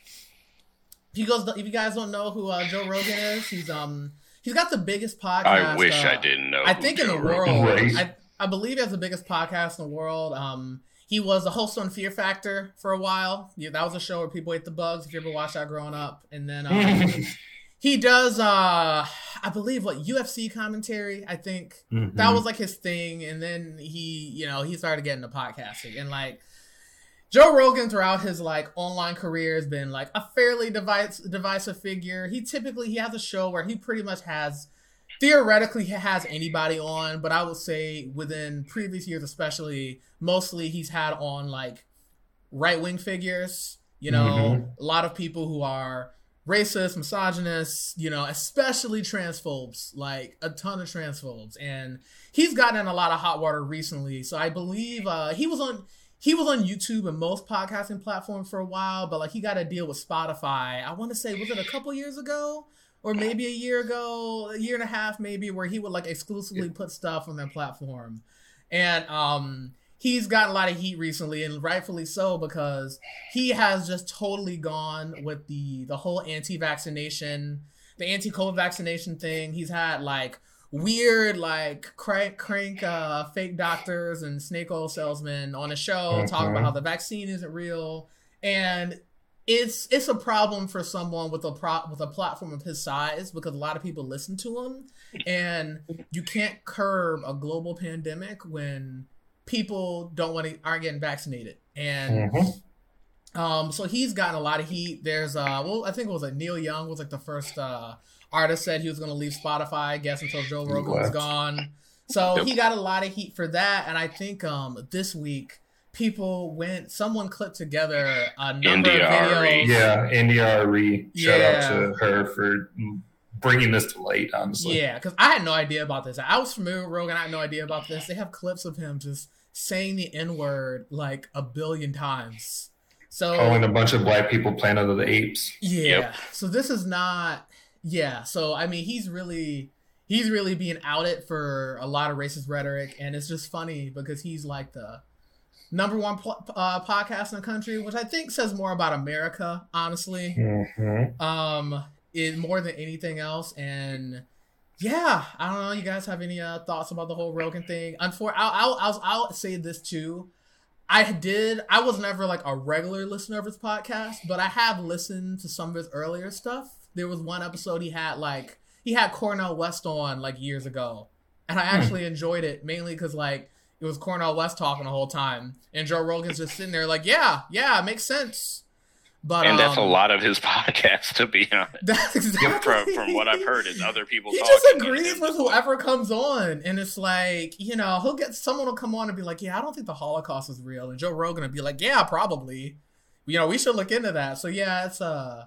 He goes if you guys don't know who uh, Joe Rogan is, he's um he's got the biggest podcast. I wish uh, I didn't know. I think in the world. I, I believe he has the biggest podcast in the world. Um he was a host on Fear Factor for a while. Yeah, that was a show where people ate the bugs. If you ever watched that growing up, and then um, he does uh i believe what ufc commentary i think mm-hmm. that was like his thing and then he you know he started getting the podcasting and like joe rogan throughout his like online career has been like a fairly device, divisive figure he typically he has a show where he pretty much has theoretically has anybody on but i would say within previous years especially mostly he's had on like right-wing figures you know mm-hmm. a lot of people who are racist, misogynist, you know, especially transphobes, like a ton of transphobes. And he's gotten in a lot of hot water recently. So I believe uh, he was on he was on YouTube and most podcasting platforms for a while, but like he got a deal with Spotify. I want to say was it a couple years ago or maybe a year ago, a year and a half maybe, where he would like exclusively put stuff on their platform. And um he's gotten a lot of heat recently and rightfully so because he has just totally gone with the the whole anti-vaccination the anti-covid vaccination thing he's had like weird like crank crank uh fake doctors and snake oil salesmen on a show mm-hmm. talking about how the vaccine isn't real and it's it's a problem for someone with a pro with a platform of his size because a lot of people listen to him and you can't curb a global pandemic when people don't want to aren't getting vaccinated, and mm-hmm. um, so he's gotten a lot of heat. There's uh, well, I think it was like Neil Young was like the first uh artist said he was going to leave Spotify, I guess, until Joe Rogan what? was gone. So yep. he got a lot of heat for that, and I think um this week people went someone clipped together a number of videos. Yeah, India.Arie. Shout yeah. out to her for bringing this to light, honestly. Yeah, because I had no idea about this. I was familiar with Rogan. I had no idea about this. They have clips of him just saying the N word like a billion times. So calling a bunch of black people Planet of the Apes. Yeah. Yep. So this is not. Yeah. So I mean, he's really he's really being outed for a lot of racist rhetoric, and it's just funny because he's like the number one uh, podcast in the country, which I think says more about America, honestly. Mm-hmm. Um, is more than anything else. And yeah, I don't know. You guys have any uh, thoughts about the whole Rogan thing? Unfor- I'll, I'll, I'll, I'll say this too. I did. I was never like a regular listener of his podcast, but I have listened to some of his earlier stuff. There was one episode he had like he had Cornel West on like years ago, and I hmm. actually enjoyed it mainly because like it was Cornel West talking the whole time, and Joe Rogan's just sitting there like, yeah, yeah, it makes sense. But and that's um, a lot of his podcast, to be honest. That's exactly. From, from what I've heard, is other people. He just agrees with whoever comes on, and it's like you know he'll get someone will come on and be like, "Yeah, I don't think the Holocaust is real," and Joe Rogan will be like, "Yeah, probably." You know, we should look into that. So yeah, it's uh,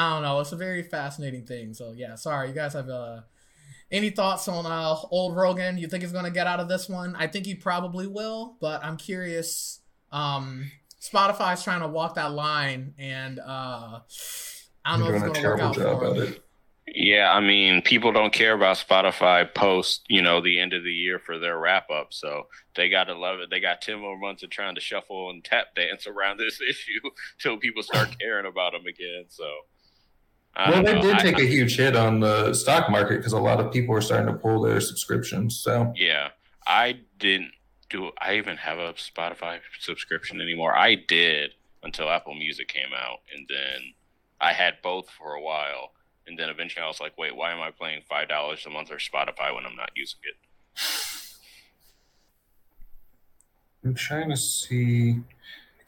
I don't know, it's a very fascinating thing. So yeah, sorry, you guys have uh, any thoughts on uh old Rogan? You think he's gonna get out of this one? I think he probably will, but I'm curious. Um, Spotify's trying to walk that line, and uh, I don't know if it's going to work out for him. Yeah, I mean, people don't care about Spotify post, you know, the end of the year for their wrap up. So they got to love it. They got 10 more months of trying to shuffle and tap dance around this issue till people start caring about them again. So, I well, they know. did take I, a huge hit on the stock market because a lot of people were starting to pull their subscriptions. So, yeah, I didn't do, I even have a Spotify subscription anymore. I did until Apple Music came out. And then I had both for a while and then eventually I was like, wait, why am I paying five dollars a month for Spotify when I'm not using it? I'm trying to see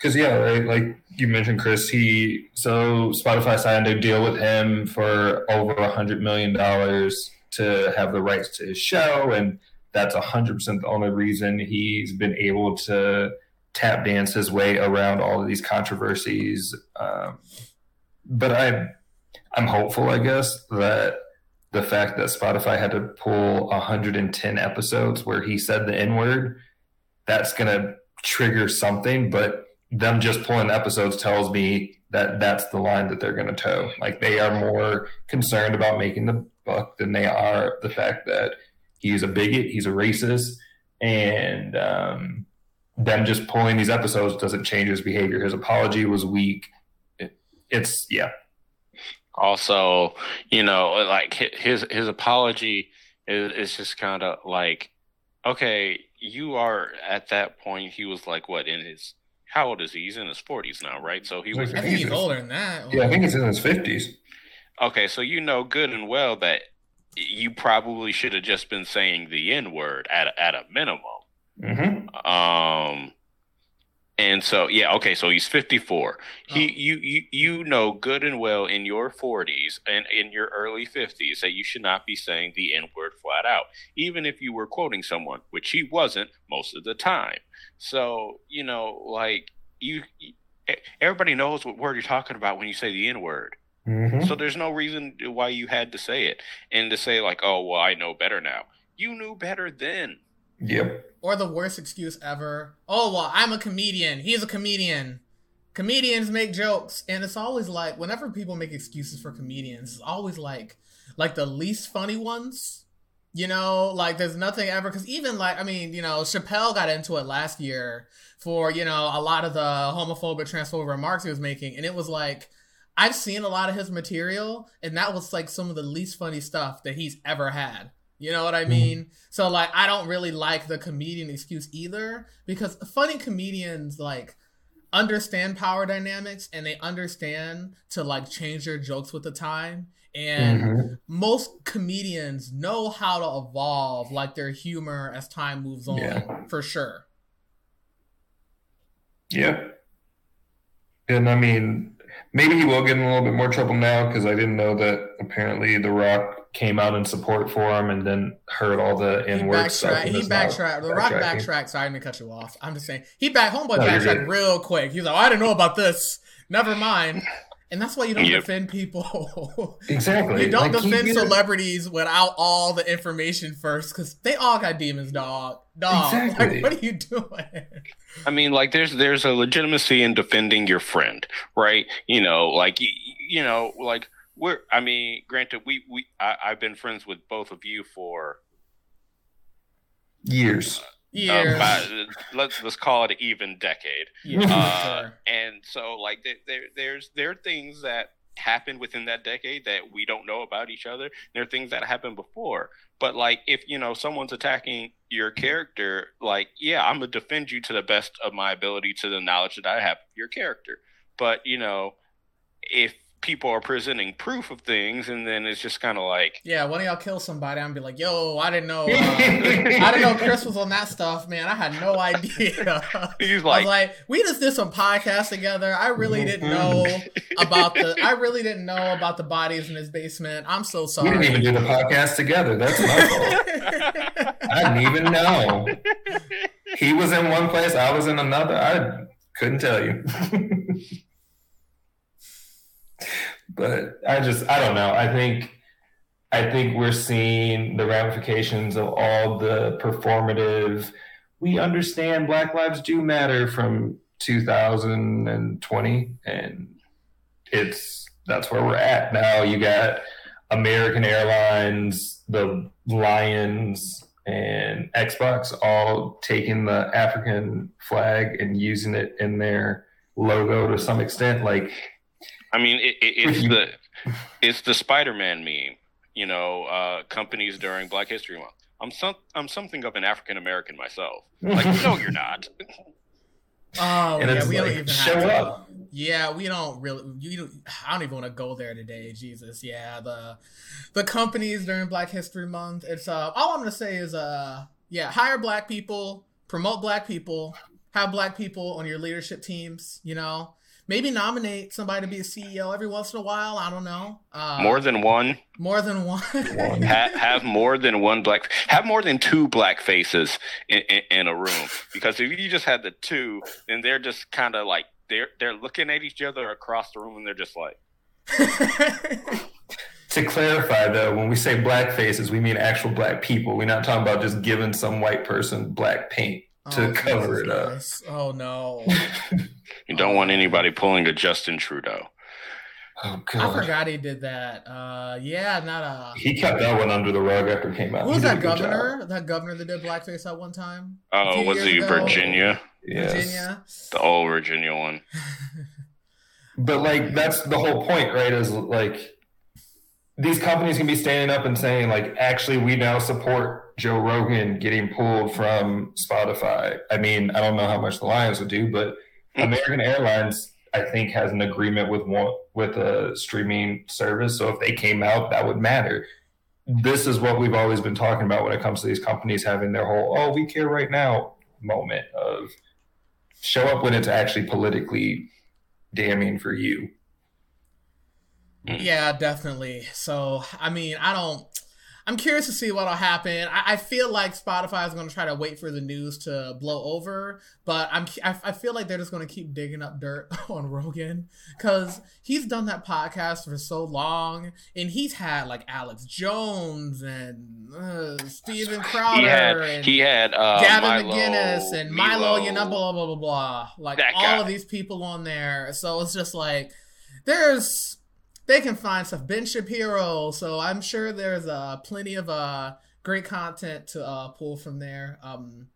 because yeah, right, like you mentioned, Chris, he so Spotify signed a deal with him for over a hundred million dollars to have the rights to his show, and that's hundred percent the only reason he's been able to tap dance his way around all of these controversies. Um, but I I'm hopeful, I guess, that the fact that Spotify had to pull 110 episodes where he said the N word, that's to trigger something. But them just pulling episodes tells me that that's the line that they're going to toe. Like they are more concerned about making the buck than they are the fact that he's a bigot, he's a racist, and um, them just pulling these episodes doesn't change his behavior. His apology was weak. It, it's yeah, also, you know, like his his apology is is just kind of like, okay, you are at that point. He was like, what in his how old is he? He's in his forties now, right? So he was. I think he's older than that. Yeah, I think he's in his fifties. Okay, so you know good and well that you probably should have just been saying the N word at a, at a minimum. Mm-hmm. Um, and so, yeah, okay, so he's 54. Oh. He, you, you, you know good and well in your 40s and in your early 50s that you should not be saying the N word flat out, even if you were quoting someone, which he wasn't most of the time. So, you know, like you, everybody knows what word you're talking about when you say the N word. Mm-hmm. So there's no reason why you had to say it and to say like, oh, well, I know better now. You knew better then. Yep. Or the worst excuse ever. Oh, well, I'm a comedian. He's a comedian. Comedians make jokes. And it's always like, whenever people make excuses for comedians, it's always like, like the least funny ones. You know, like there's nothing ever, because even like, I mean, you know, Chappelle got into it last year for, you know, a lot of the homophobic, transphobic remarks he was making. And it was like, I've seen a lot of his material, and that was like some of the least funny stuff that he's ever had. You know what I mm-hmm. mean? Mm-hmm. So like I don't really like the comedian excuse either because funny comedians like understand power dynamics and they understand to like change their jokes with the time and mm-hmm. most comedians know how to evolve like their humor as time moves on yeah. for sure. Yep. And I mean, maybe he will get in a little bit more trouble now because I didn't know that apparently The Rock came out in support for him and then heard all the N word stuff. He backtracked. The Rock backtracked. Sorry, to cut you off. I'm just saying he back homeboy no, backtracked real quick. He's like, oh, I didn't know about this. Never mind. And that's why you don't yep. defend people. exactly. You don't like, defend celebrities without all the information first, because they all got demons, dog. Dog. Exactly. Like, what are you doing? I mean, like, there's there's a legitimacy in defending your friend, right? You know, like you, you know, like we're i mean granted we we I, have been friends with both of you for years. Uh, years. uh, let's let's call it an even decade. Yeah, uh, sure. and so like there, there's there are things that happened within that decade that we don't know about each other. There are things that happened before. But like if you know someone's attacking your character like yeah i'm gonna defend you to the best of my ability to the knowledge that i have of your character. But you know if people are presenting proof of things, and then it's just kind of like, yeah, one of y'all kill somebody, I'm be like, yo, I didn't know, uh, I didn't know Chris was on that stuff, man. I had no idea. He's like, like, we just did some podcasts together. I really didn't know about the, I really didn't know about the bodies in his basement. I'm so sorry. We didn't even do the podcast together. That's my fault. I didn't even know. He was in one place, I was in another. I couldn't tell you but I just I don't know. I think I think we're seeing the ramifications of all the performative. We understand Black Lives do matter from 2020, and it's that's where we're at now. You got American Airlines, the Lions, and Xbox all taking the African flag and using it in their logo to some extent. Like, I mean, it, it, it's the it's the Spider-Man meme. You know, uh, companies during Black History Month. I'm some I'm something of an African American myself. Like, no, you're not. Oh And yeah, it's we don't even show have to. up. Yeah, we don't really. You don't. I don't even want to go there today. Jesus, yeah. The the companies during Black History Month. It's uh. All I'm gonna say is uh. Yeah, hire black people, promote black people, have black people on your leadership teams. You know, maybe nominate somebody to be a CEO every once in a while. I don't know. Uh, More than one. more than one. Ha- have more than one black. Have more than two black faces in, in, in a room. Because if you just had the two, then they're just kind of like they're they're looking at each other across the room, and they're just like. To clarify, though, when we say black faces, we mean actual black people. We're not talking about just giving some white person black paint to Oh, cover Jesus it up. Christ. Oh no. You don't want anybody pulling a Justin Trudeau. Oh God. I forgot he did that. Uh, yeah, not a. he kept that one under the rug after it came out. Who was that a job. governor? That governor that did blackface at one time? Oh, was years he ago. Virginia? Yes. Virginia. The old Virginia one. But like that's the whole point, right? Is like these companies can be standing up and saying, like, actually, we now support Joe Rogan getting pulled from Spotify. I mean, I don't know how much the Lions would do, but American Airlines, I think, has an agreement with one with a streaming service. So if they came out, that would matter. This is what we've always been talking about when it comes to these companies having their whole "oh, we care right now" moment of show up when it's actually politically damning for you. Yeah, definitely. So, I mean, I don't. I'm curious to see what'll happen. I, I feel like Spotify is going to try to wait for the news to blow over, but I'm I, I feel like they're just going to keep digging up dirt on Rogan because he's done that podcast for so long, and he's had like Alex Jones and uh, Steven Crowder He had and he had uh, Gavin Milo, McGinnis and Milo, you know, Milo. blah blah blah blah. Like all guy. of these people on there. So it's just like there's they can find stuff. Ben Shapiro. So I'm sure there's uh plenty of uh great content to uh pull from there. Um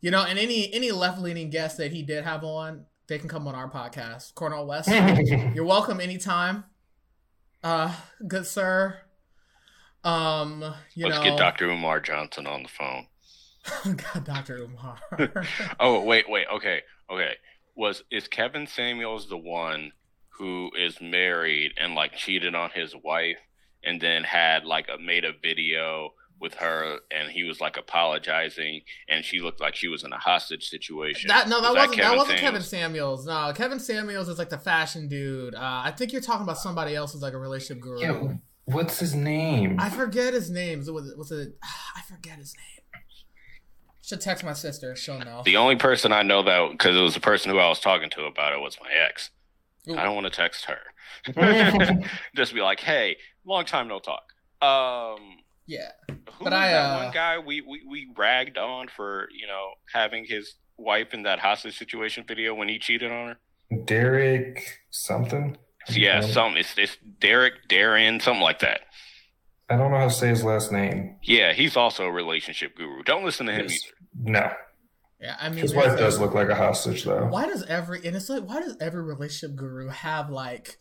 you know, and any any left leaning guests that he did have on, they can come on our podcast. Cornel West. You're welcome anytime. Uh good sir. Um, you Let's know, get Dr. Umar Johnson on the phone. God, Dr. Umar. Oh wait, wait, okay, okay. Was is Kevin Samuels the one who is married and like cheated on his wife and then had like a made a video with her and he was like apologizing and she looked like she was in a hostage situation. That no, that Was wasn't that, wasn't Kevin Samuels? Samuels. No, Kevin Samuels is like the fashion dude. Uh, I think you're talking about somebody else who's like a relationship guru. Yeah, what's his name? I forget his name. Was it? Was it? I forget his name. Should text my sister. She'll know. The only person I know that because it was the person who I was talking to about it was my ex. Ooh. I don't want to text her. Just be like, hey, long time no talk. Um, Yeah. who But was I, that uh, one guy we, we we ragged on for you know having his wife in that hostage situation video when he cheated on her? Derrick something. Yeah, some it's it's Derrick Darren something like that. I don't know how to say his last name. Yeah, he's also a relationship guru. Don't listen to him Yes. either. No, Yeah. I mean, his wife does look like a hostage, though. Why does every and it's like why does every relationship guru have like?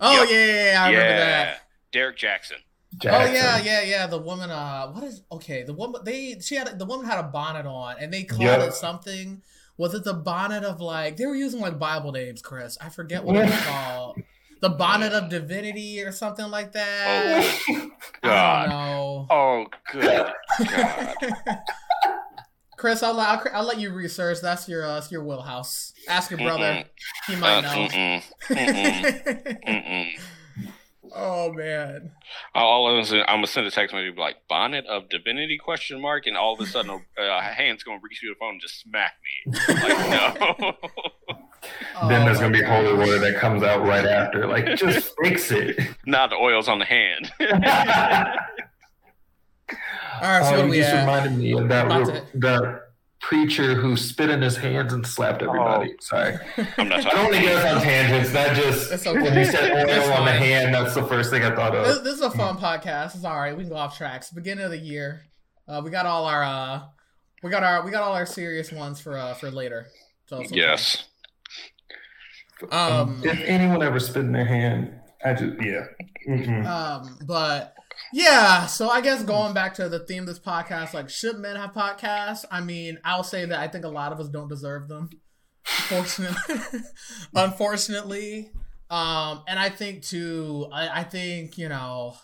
Oh Yep. yeah, yeah, yeah, I remember that. Derrick Jaxn. Jaxn. Oh yeah, yeah, yeah. The woman, uh, what is okay? The woman, they, she had the woman had a bonnet on, and they called Yep. it something. Was it the bonnet of like they were using like Bible names, Chris? I forget what it was called. The bonnet of divinity or something like that. Oh I God. don't know. Oh good God. Chris, I'll, I'll I'll let you research. That's your uh, that's your wheelhouse. Ask your brother; Mm-mm. he might Uh, know. mm-mm, mm-mm, mm-mm. oh man. All of a sudden, I'm gonna send a text message like bonnet of divinity question mark, and all of a sudden a, a hand's gonna reach through the phone and just smack me. Like no. Then Oh, there's gonna be gosh. holy water that comes out right after. Like, just fix it. now the oil's on the hand. All right, so Oh, what you we just at? reminded me of that re- that preacher who spit in his hands and slapped everybody. Sorry. I'm not talking. I don't want to get us on tangents. That just It's okay. when you said It's oil on the hand, that's the first thing I thought of. this is a fun podcast. It's all right. We can go off tracks. Beginning of the year, uh, we got all our uh, we got our we got all our serious ones for uh for later. So okay. Yes. Um, if anyone ever spit in their hand, I just yeah. Mm-mm. Um, but yeah, so I guess going back to the theme of this podcast, like should men have podcasts? I mean, I'll say that I think a lot of us don't deserve them. Unfortunately, unfortunately, um, and I think too, I, I think you know,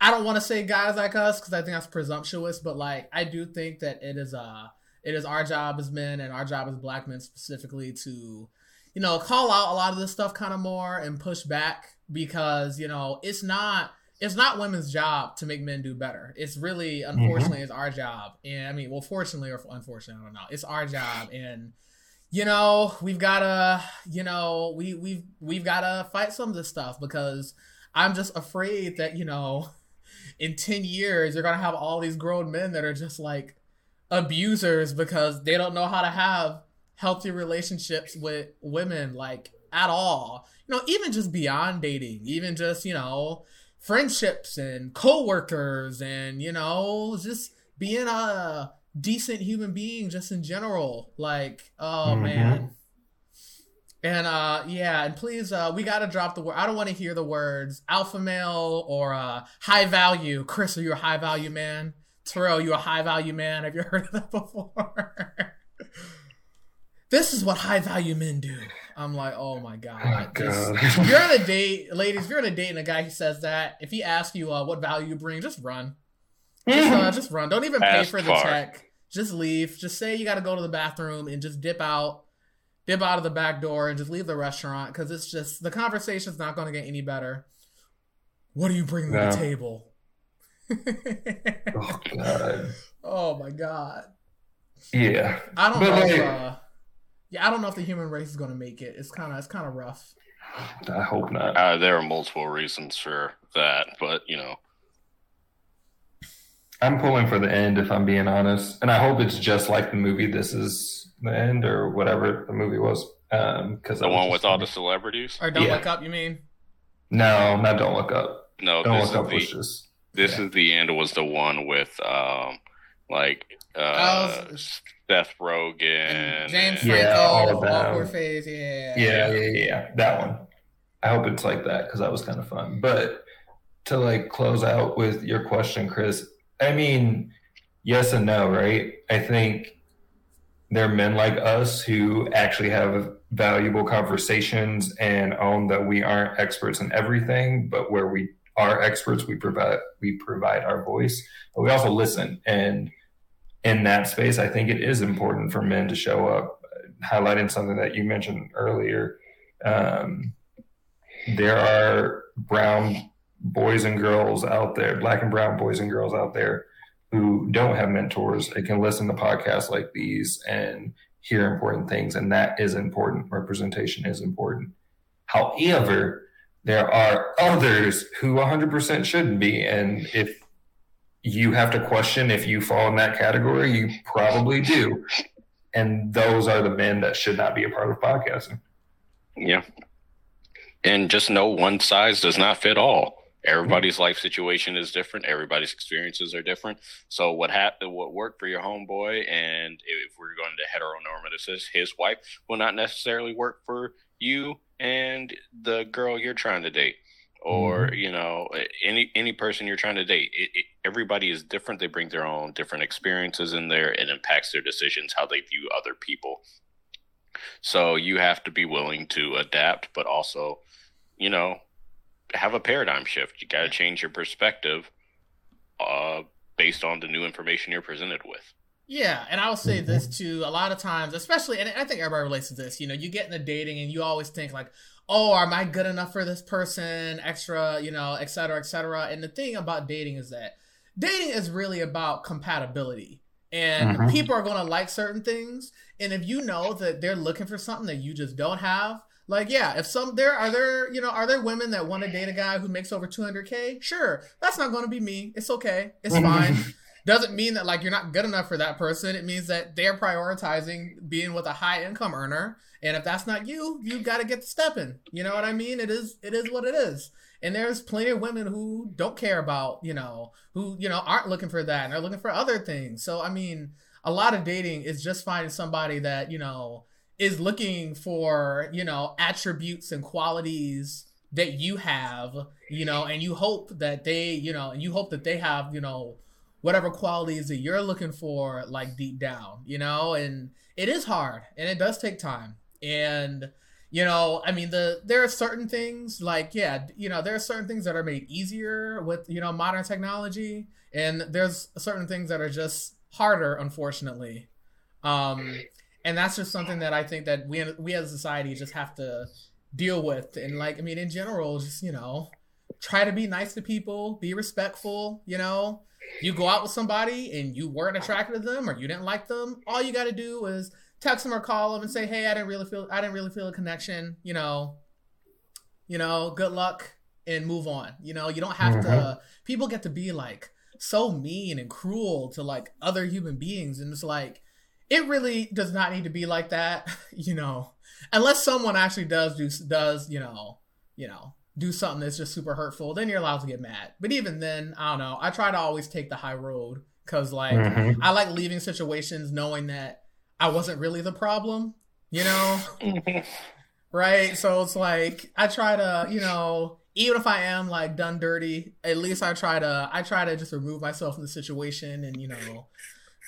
I don't want to say guys like us because I think that's presumptuous, but like I do think that it is uh it is our job as men and our job as black men specifically to you know call out a lot of this stuff kind of more and push back because you know it's not it's not women's job to make men do better. It's really, mm-hmm. unfortunately, it's our job. And I mean, well, fortunately or unfortunately, I don't know. It's our job, and you know, we've gotta, you know, we we've we've gotta fight some of this stuff because I'm just afraid that you know, in ten years, you're gonna have all these grown men that are just like abusers because they don't know how to have healthy relationships with women, like at all. You know, even just beyond dating, even just you know friendships and co-workers and you know just being a decent human being just in general. Like oh Mhm. man. And uh yeah and please uh we gotta drop the word i don't want to hear the words alpha male or uh high value. Chris are you a high value man? Terrell you a high value man? Have you heard of that before this is what high value men do i'm like oh my god, Oh my This- if you're on a date, ladies, if you're on a date and a guy who says that, if he asks you uh, what value you bring, just run. Just, uh, just run. Don't even pay Ask for the far. check. Just leave. Just say you got to go to the bathroom and just dip out, dip out of the back door and just leave the restaurant because it's just the conversation's not going to get any better. What do you bring to the table? oh god. oh my god. Yeah. I don't But, know. if, like- uh, yeah, I don't know if the human race is going to make it. It's kind of it's kind of rough. I hope not. Uh, there are multiple reasons for that, but you know, I'm pulling for the end if I'm being honest, and I hope it's just like the movie. This is the end or whatever the movie was. Um, because the one with all the celebrities. Or don't Yeah. look up. You mean? no, not don't look up. No, Don't this look up is was the just this yeah. is the end. Was the one with um, like uh, Oh, Seth Rogen, And James and- Yeah, all of them. awkward face. Yeah. yeah, yeah, yeah, yeah, that one. I hope it's like that because that was kind of fun. But to like close out with your question, Chris, I mean, yes and no, right? I think there are men like us who actually have valuable conversations and own that we aren't experts in everything, but where we are experts, we provide we provide our voice, but we also listen. And in that space, I think it is important for men to show up. Highlighting something that you mentioned earlier, um, there are brown boys and girls out there, black and brown boys and girls out there who don't have mentors and can listen to podcasts like these and hear important things. And that is important. Representation is important. However, there are others who 100% shouldn't be. And if you have to question if you fall in that category, you probably do. And those are the men that should not be a part of podcasting. Yeah. And just know one size does not fit all. Everybody's mm-hmm. life situation is different. Everybody's experiences are different. So what happened, what worked for your homeboy, and if we're going to heteronormative, his wife will not necessarily work for you and the girl you're trying to date, or you know, any any person you're trying to date. It, it, everybody is different. They bring their own different experiences in there. It impacts their decisions, how they view other people. So you have to be willing to adapt, but also, you know, have a paradigm shift. You got to change your perspective uh, based on the new information you're presented with. Yeah, and I will say this too. A lot of times, especially, and I think everybody relates to this. You know, you get into dating, and you always think like, "Oh, am I good enough for this person?" Extra, you know, et cetera, et cetera. And the thing about dating is that dating is really about compatibility, and Mhm. people are going to like certain things. And if you know that they're looking for something that you just don't have, like yeah, if some there are there, you know, are there women that want to date a guy who makes over two hundred k? Sure, that's not going to be me. It's okay. It's fine. doesn't mean that like you're not good enough for that person. It means that they're prioritizing being with a high income earner. And if that's not you, you got to get the stepping. You know what I mean? It is it is what it is. And there's plenty of women who don't care about, you know, who, you know, aren't looking for that and are looking for other things. So, I mean, a lot of dating is just finding somebody that, you know, is looking for, you know, attributes and qualities that you have, you know, and you hope that they, you know, and you hope that they have, you know, whatever qualities that you're looking for, like deep down, you know, and it is hard and it does take time. And, you know, I mean, the there are certain things like, yeah, you know, there are certain things that are made easier with, you know, modern technology, and there's certain things that are just harder, unfortunately. Um, and that's just something that I think that we we as a society just have to deal with and like i mean in general just you know try to be nice to people be respectful you know you go out with somebody and you weren't attracted to them or you didn't like them all you got to do is text them or call them and say hey i didn't really feel i didn't really feel a connection you know? You know good luck and move on. You know you don't have mm-hmm. to people get to be like so mean and cruel to like other human beings and it's like it really does not need to be like that you know? Unless someone actually does do does you know you know do something that's just super hurtful, then you're allowed to get mad. But even then, I don't know. I try to always take the high road because like mm-hmm. I like leaving situations knowing that I wasn't really the problem. You know, right? So it's like I try to you know even if I am like done dirty, at least I try to I try to just remove myself from the situation and you know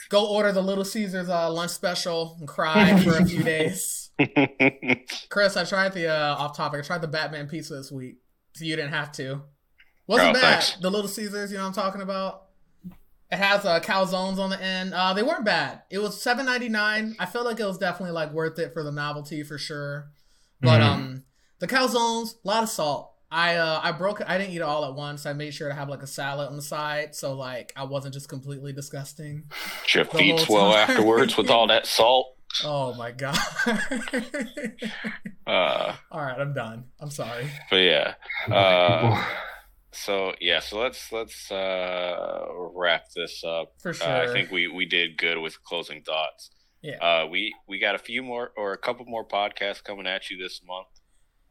go order the Little Caesars uh, lunch special and cry for a few days. Chris, I tried the uh, off topic. I tried the Batman pizza this week, so you didn't have to. Wasn't oh, bad. Thanks. The Little Caesars, you know what I'm talking about. It has uh, calzones on the end. Uh, they weren't bad. It was seven ninety nine. I felt like it was definitely like worth it for the novelty for sure. But mm-hmm. um, the calzones, a lot of salt. I uh I broke I didn't eat it all at once. I made sure to have like a salad on the side, so like I wasn't just completely disgusting. Your feet swell afterwards with all that salt. Oh my god. uh, all right, I'm done. I'm sorry. But yeah. Uh, so yeah, so let's let's uh, wrap this up. For sure. Uh, I think we we did good with closing thoughts. Yeah. Uh, we we got a few more or a couple more podcasts coming at you this month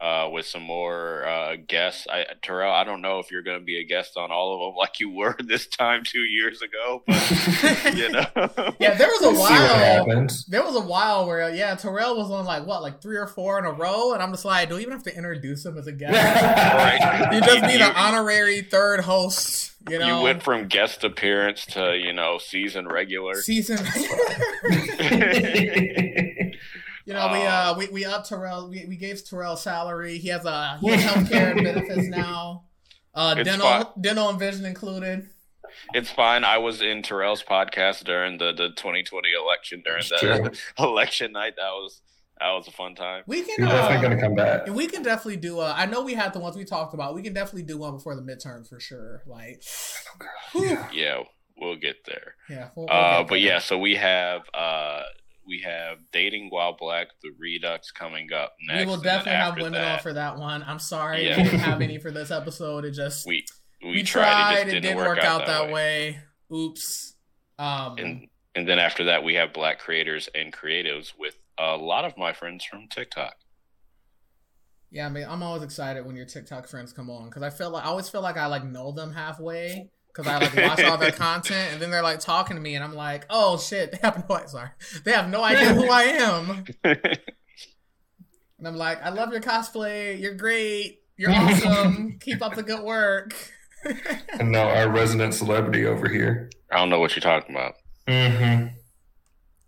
uh, with some more uh, guests. I, Terrell, I don't know if you're going to be a guest on all of them like you were this time two years ago, but you know, yeah, there was a while. There was a while where yeah, Terrell was on like what, like three or four in a row, and I'm just like, do we even have to introduce him as a guest? right. You just be the honorary third host. You know, you went from guest appearance to you know season regular. Season. You know, we uh we we up Terrell. We, we gave Terrell salary. He has a he has healthcare benefits now. Uh, dental fine. dental and vision included. It's fine. I was in Terrell's podcast during the, the 2020 election during the election night. That was that was a fun time. We can You're definitely uh, gonna come back. We can definitely do. Uh, I know we had the ones we talked about. We can definitely do one before the midterms for sure. Like, yeah. yeah, we'll get there. Yeah, we'll, we'll uh, but yeah, so we have uh we have Dating While Black, the Redux coming up next. We will definitely have women that, on for that one. I'm sorry yeah. we didn't have any for this episode. It just we we, we tried, it, it didn't, didn't, work, work out, out, that, way. way. Oops. Um, and and then after that, we have Black creators and creatives with a lot of my friends from TikTok. Yeah, I mean, I'm always excited when your TikTok friends come on because I feel like I always feel like I like know them halfway because I like watch all their content and then they're like talking to me and I'm like, oh shit, they have no sorry, they have no idea who I am. and I'm like, I love your cosplay. You're great. You're awesome. Keep up the good work. and now our resident celebrity over here. I don't know what you're talking about. Mm-hmm.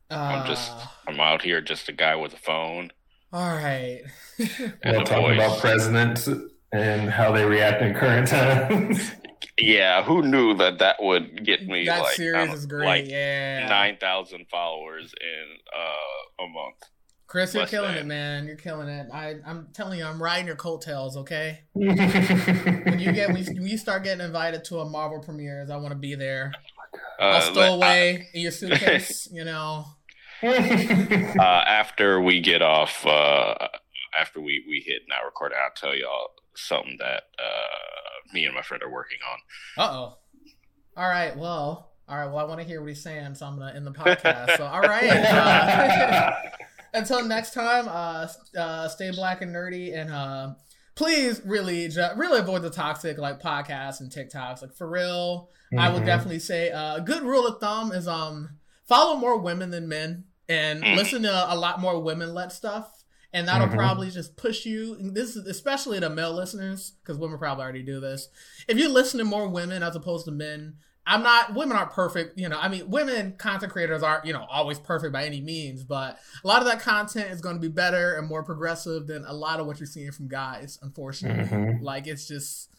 Uh, I'm just I'm out here just a guy with a phone. All right. and we'll talk about presidents and how they react in current times. Yeah, who knew that that would get me that like, series is great. like yeah. nine thousand followers in uh, a month. Chris, you're killing than. it, man. You're killing it. I, I'm telling you, I'm riding your coattails. Okay. when you get when you start getting invited to a Marvel premieres, I want to be there. Uh, I'll stow away I, in your suitcase. you know. uh, after we get off, uh, after we we hit now recording, I'll tell y'all something that uh, me and my friend are working on. Uh oh. All right. Well, All right. Well, I want to hear what he's saying, so I'm gonna end the podcast. So, all right. Uh, until next time, uh, uh, stay black and nerdy, and uh, please really, ju- really avoid the toxic like podcasts and TikToks. Like for real, I would Mhm. definitely say uh, a good rule of thumb is um follow more women than men and Mm. listen to a lot more women led stuff. And that'll Mhm. probably just push you. This is especially the male listeners, because women probably already do this. If you listen to more women as opposed to men, I'm not. Women aren't perfect, you know. I mean, women content creators aren't, you know, always perfect by any means. But a lot of that content is going to be better and more progressive than a lot of what you're seeing from guys. Unfortunately, Mhm. like it's just,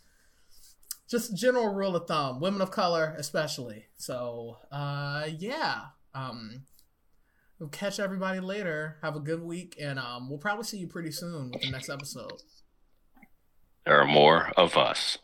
just general rule of thumb. Women of color, especially. So, uh, yeah. Um, we'll catch everybody later. Have a good week, and um, we'll probably see you pretty soon with the next episode. There are more of us.